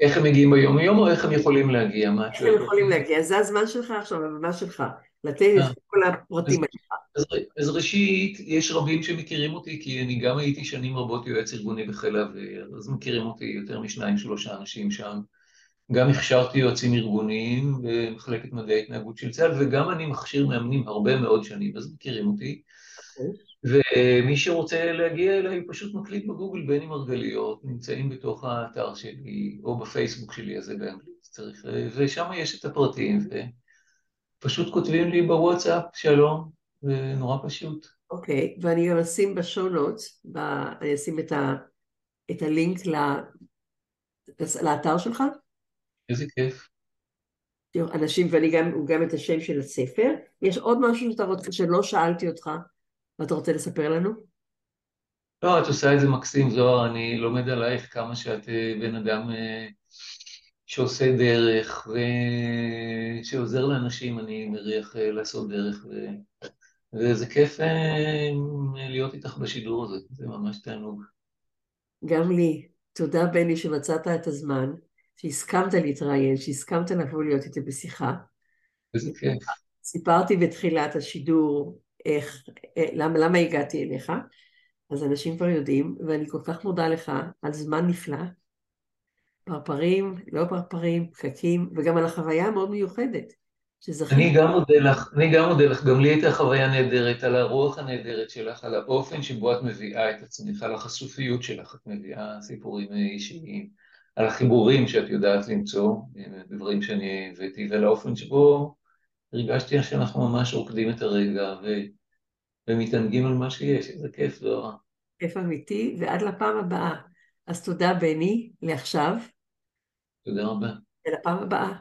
איך הם מגיעים ביום יום או איך הם יכולים להגיע?
איך הם יכולים להגיע? זה הזמן שלך עכשיו, הבמה שלך. לתת את כל הפרטים
אז, אז ראשית, יש רבים שמכירים אותי, כי אני גם הייתי שנים רבות יועץ ארגוני בחיל האוויר, אז מכירים אותי יותר משניים, שלושה אנשים שם. גם הכשרתי יועצים ארגוניים במחלקת מדעי ההתנהגות של צה"ל, וגם אני מכשיר מאמנים הרבה מאוד שנים, אז מכירים אותי. ומי שרוצה להגיע אליי פשוט מקליט בגוגל בני מרגליות, נמצאים בתוך האתר שלי, או בפייסבוק שלי, אז זה באנגלית, צריך, ושם יש את הפרטים, ופשוט כותבים לי בוואטסאפ, שלום, זה נורא פשוט.
אוקיי, okay, ואני גם אשים בשואו נוטס, אני אשים את, ה, את הלינק ל, לאתר שלך.
איזה כיף.
אנשים, ואני גם, גם את השם של הספר. יש עוד משהו שאתה רוצה, שלא שאלתי אותך, ואתה רוצה לספר לנו?
לא, את עושה את זה מקסים, זוהר, אני לומד עלייך כמה שאת אה, בן אדם אה, שעושה דרך ושעוזר לאנשים, אני מריח אה, לעשות דרך, ו... וזה כיף להיות איתך בשידור הזה, זה ממש תענוג.
גם לי. תודה, בני, שמצאת את הזמן, שהסכמת להתראיין, שהסכמת לבוא להיות איתי בשיחה.
איזה כיף.
סיפרתי בתחילת השידור איך, אה, למה, למה הגעתי אליך, אז אנשים כבר יודעים, ואני כל כך מודה לך על זמן נפלא, פרפרים, לא פרפרים, פקקים, וגם על החוויה המאוד מיוחדת.
אני גם מודה לך, אני גם מודה לך, גם לי הייתה חוויה נהדרת, על הרוח הנהדרת שלך, על האופן שבו את מביאה את עצמך, על החשופיות שלך, את מביאה סיפורים אישיים, על החיבורים שאת יודעת למצוא, דברים שאני הבאתי, ועל האופן שבו הרגשתי שאנחנו ממש רוקדים את הרגע ו... ומתענגים על מה שיש, איזה כיף, זה רע.
כיף אמיתי, ועד לפעם הבאה. אז תודה, בני, לעכשיו.
תודה רבה.
ולפעם הבאה.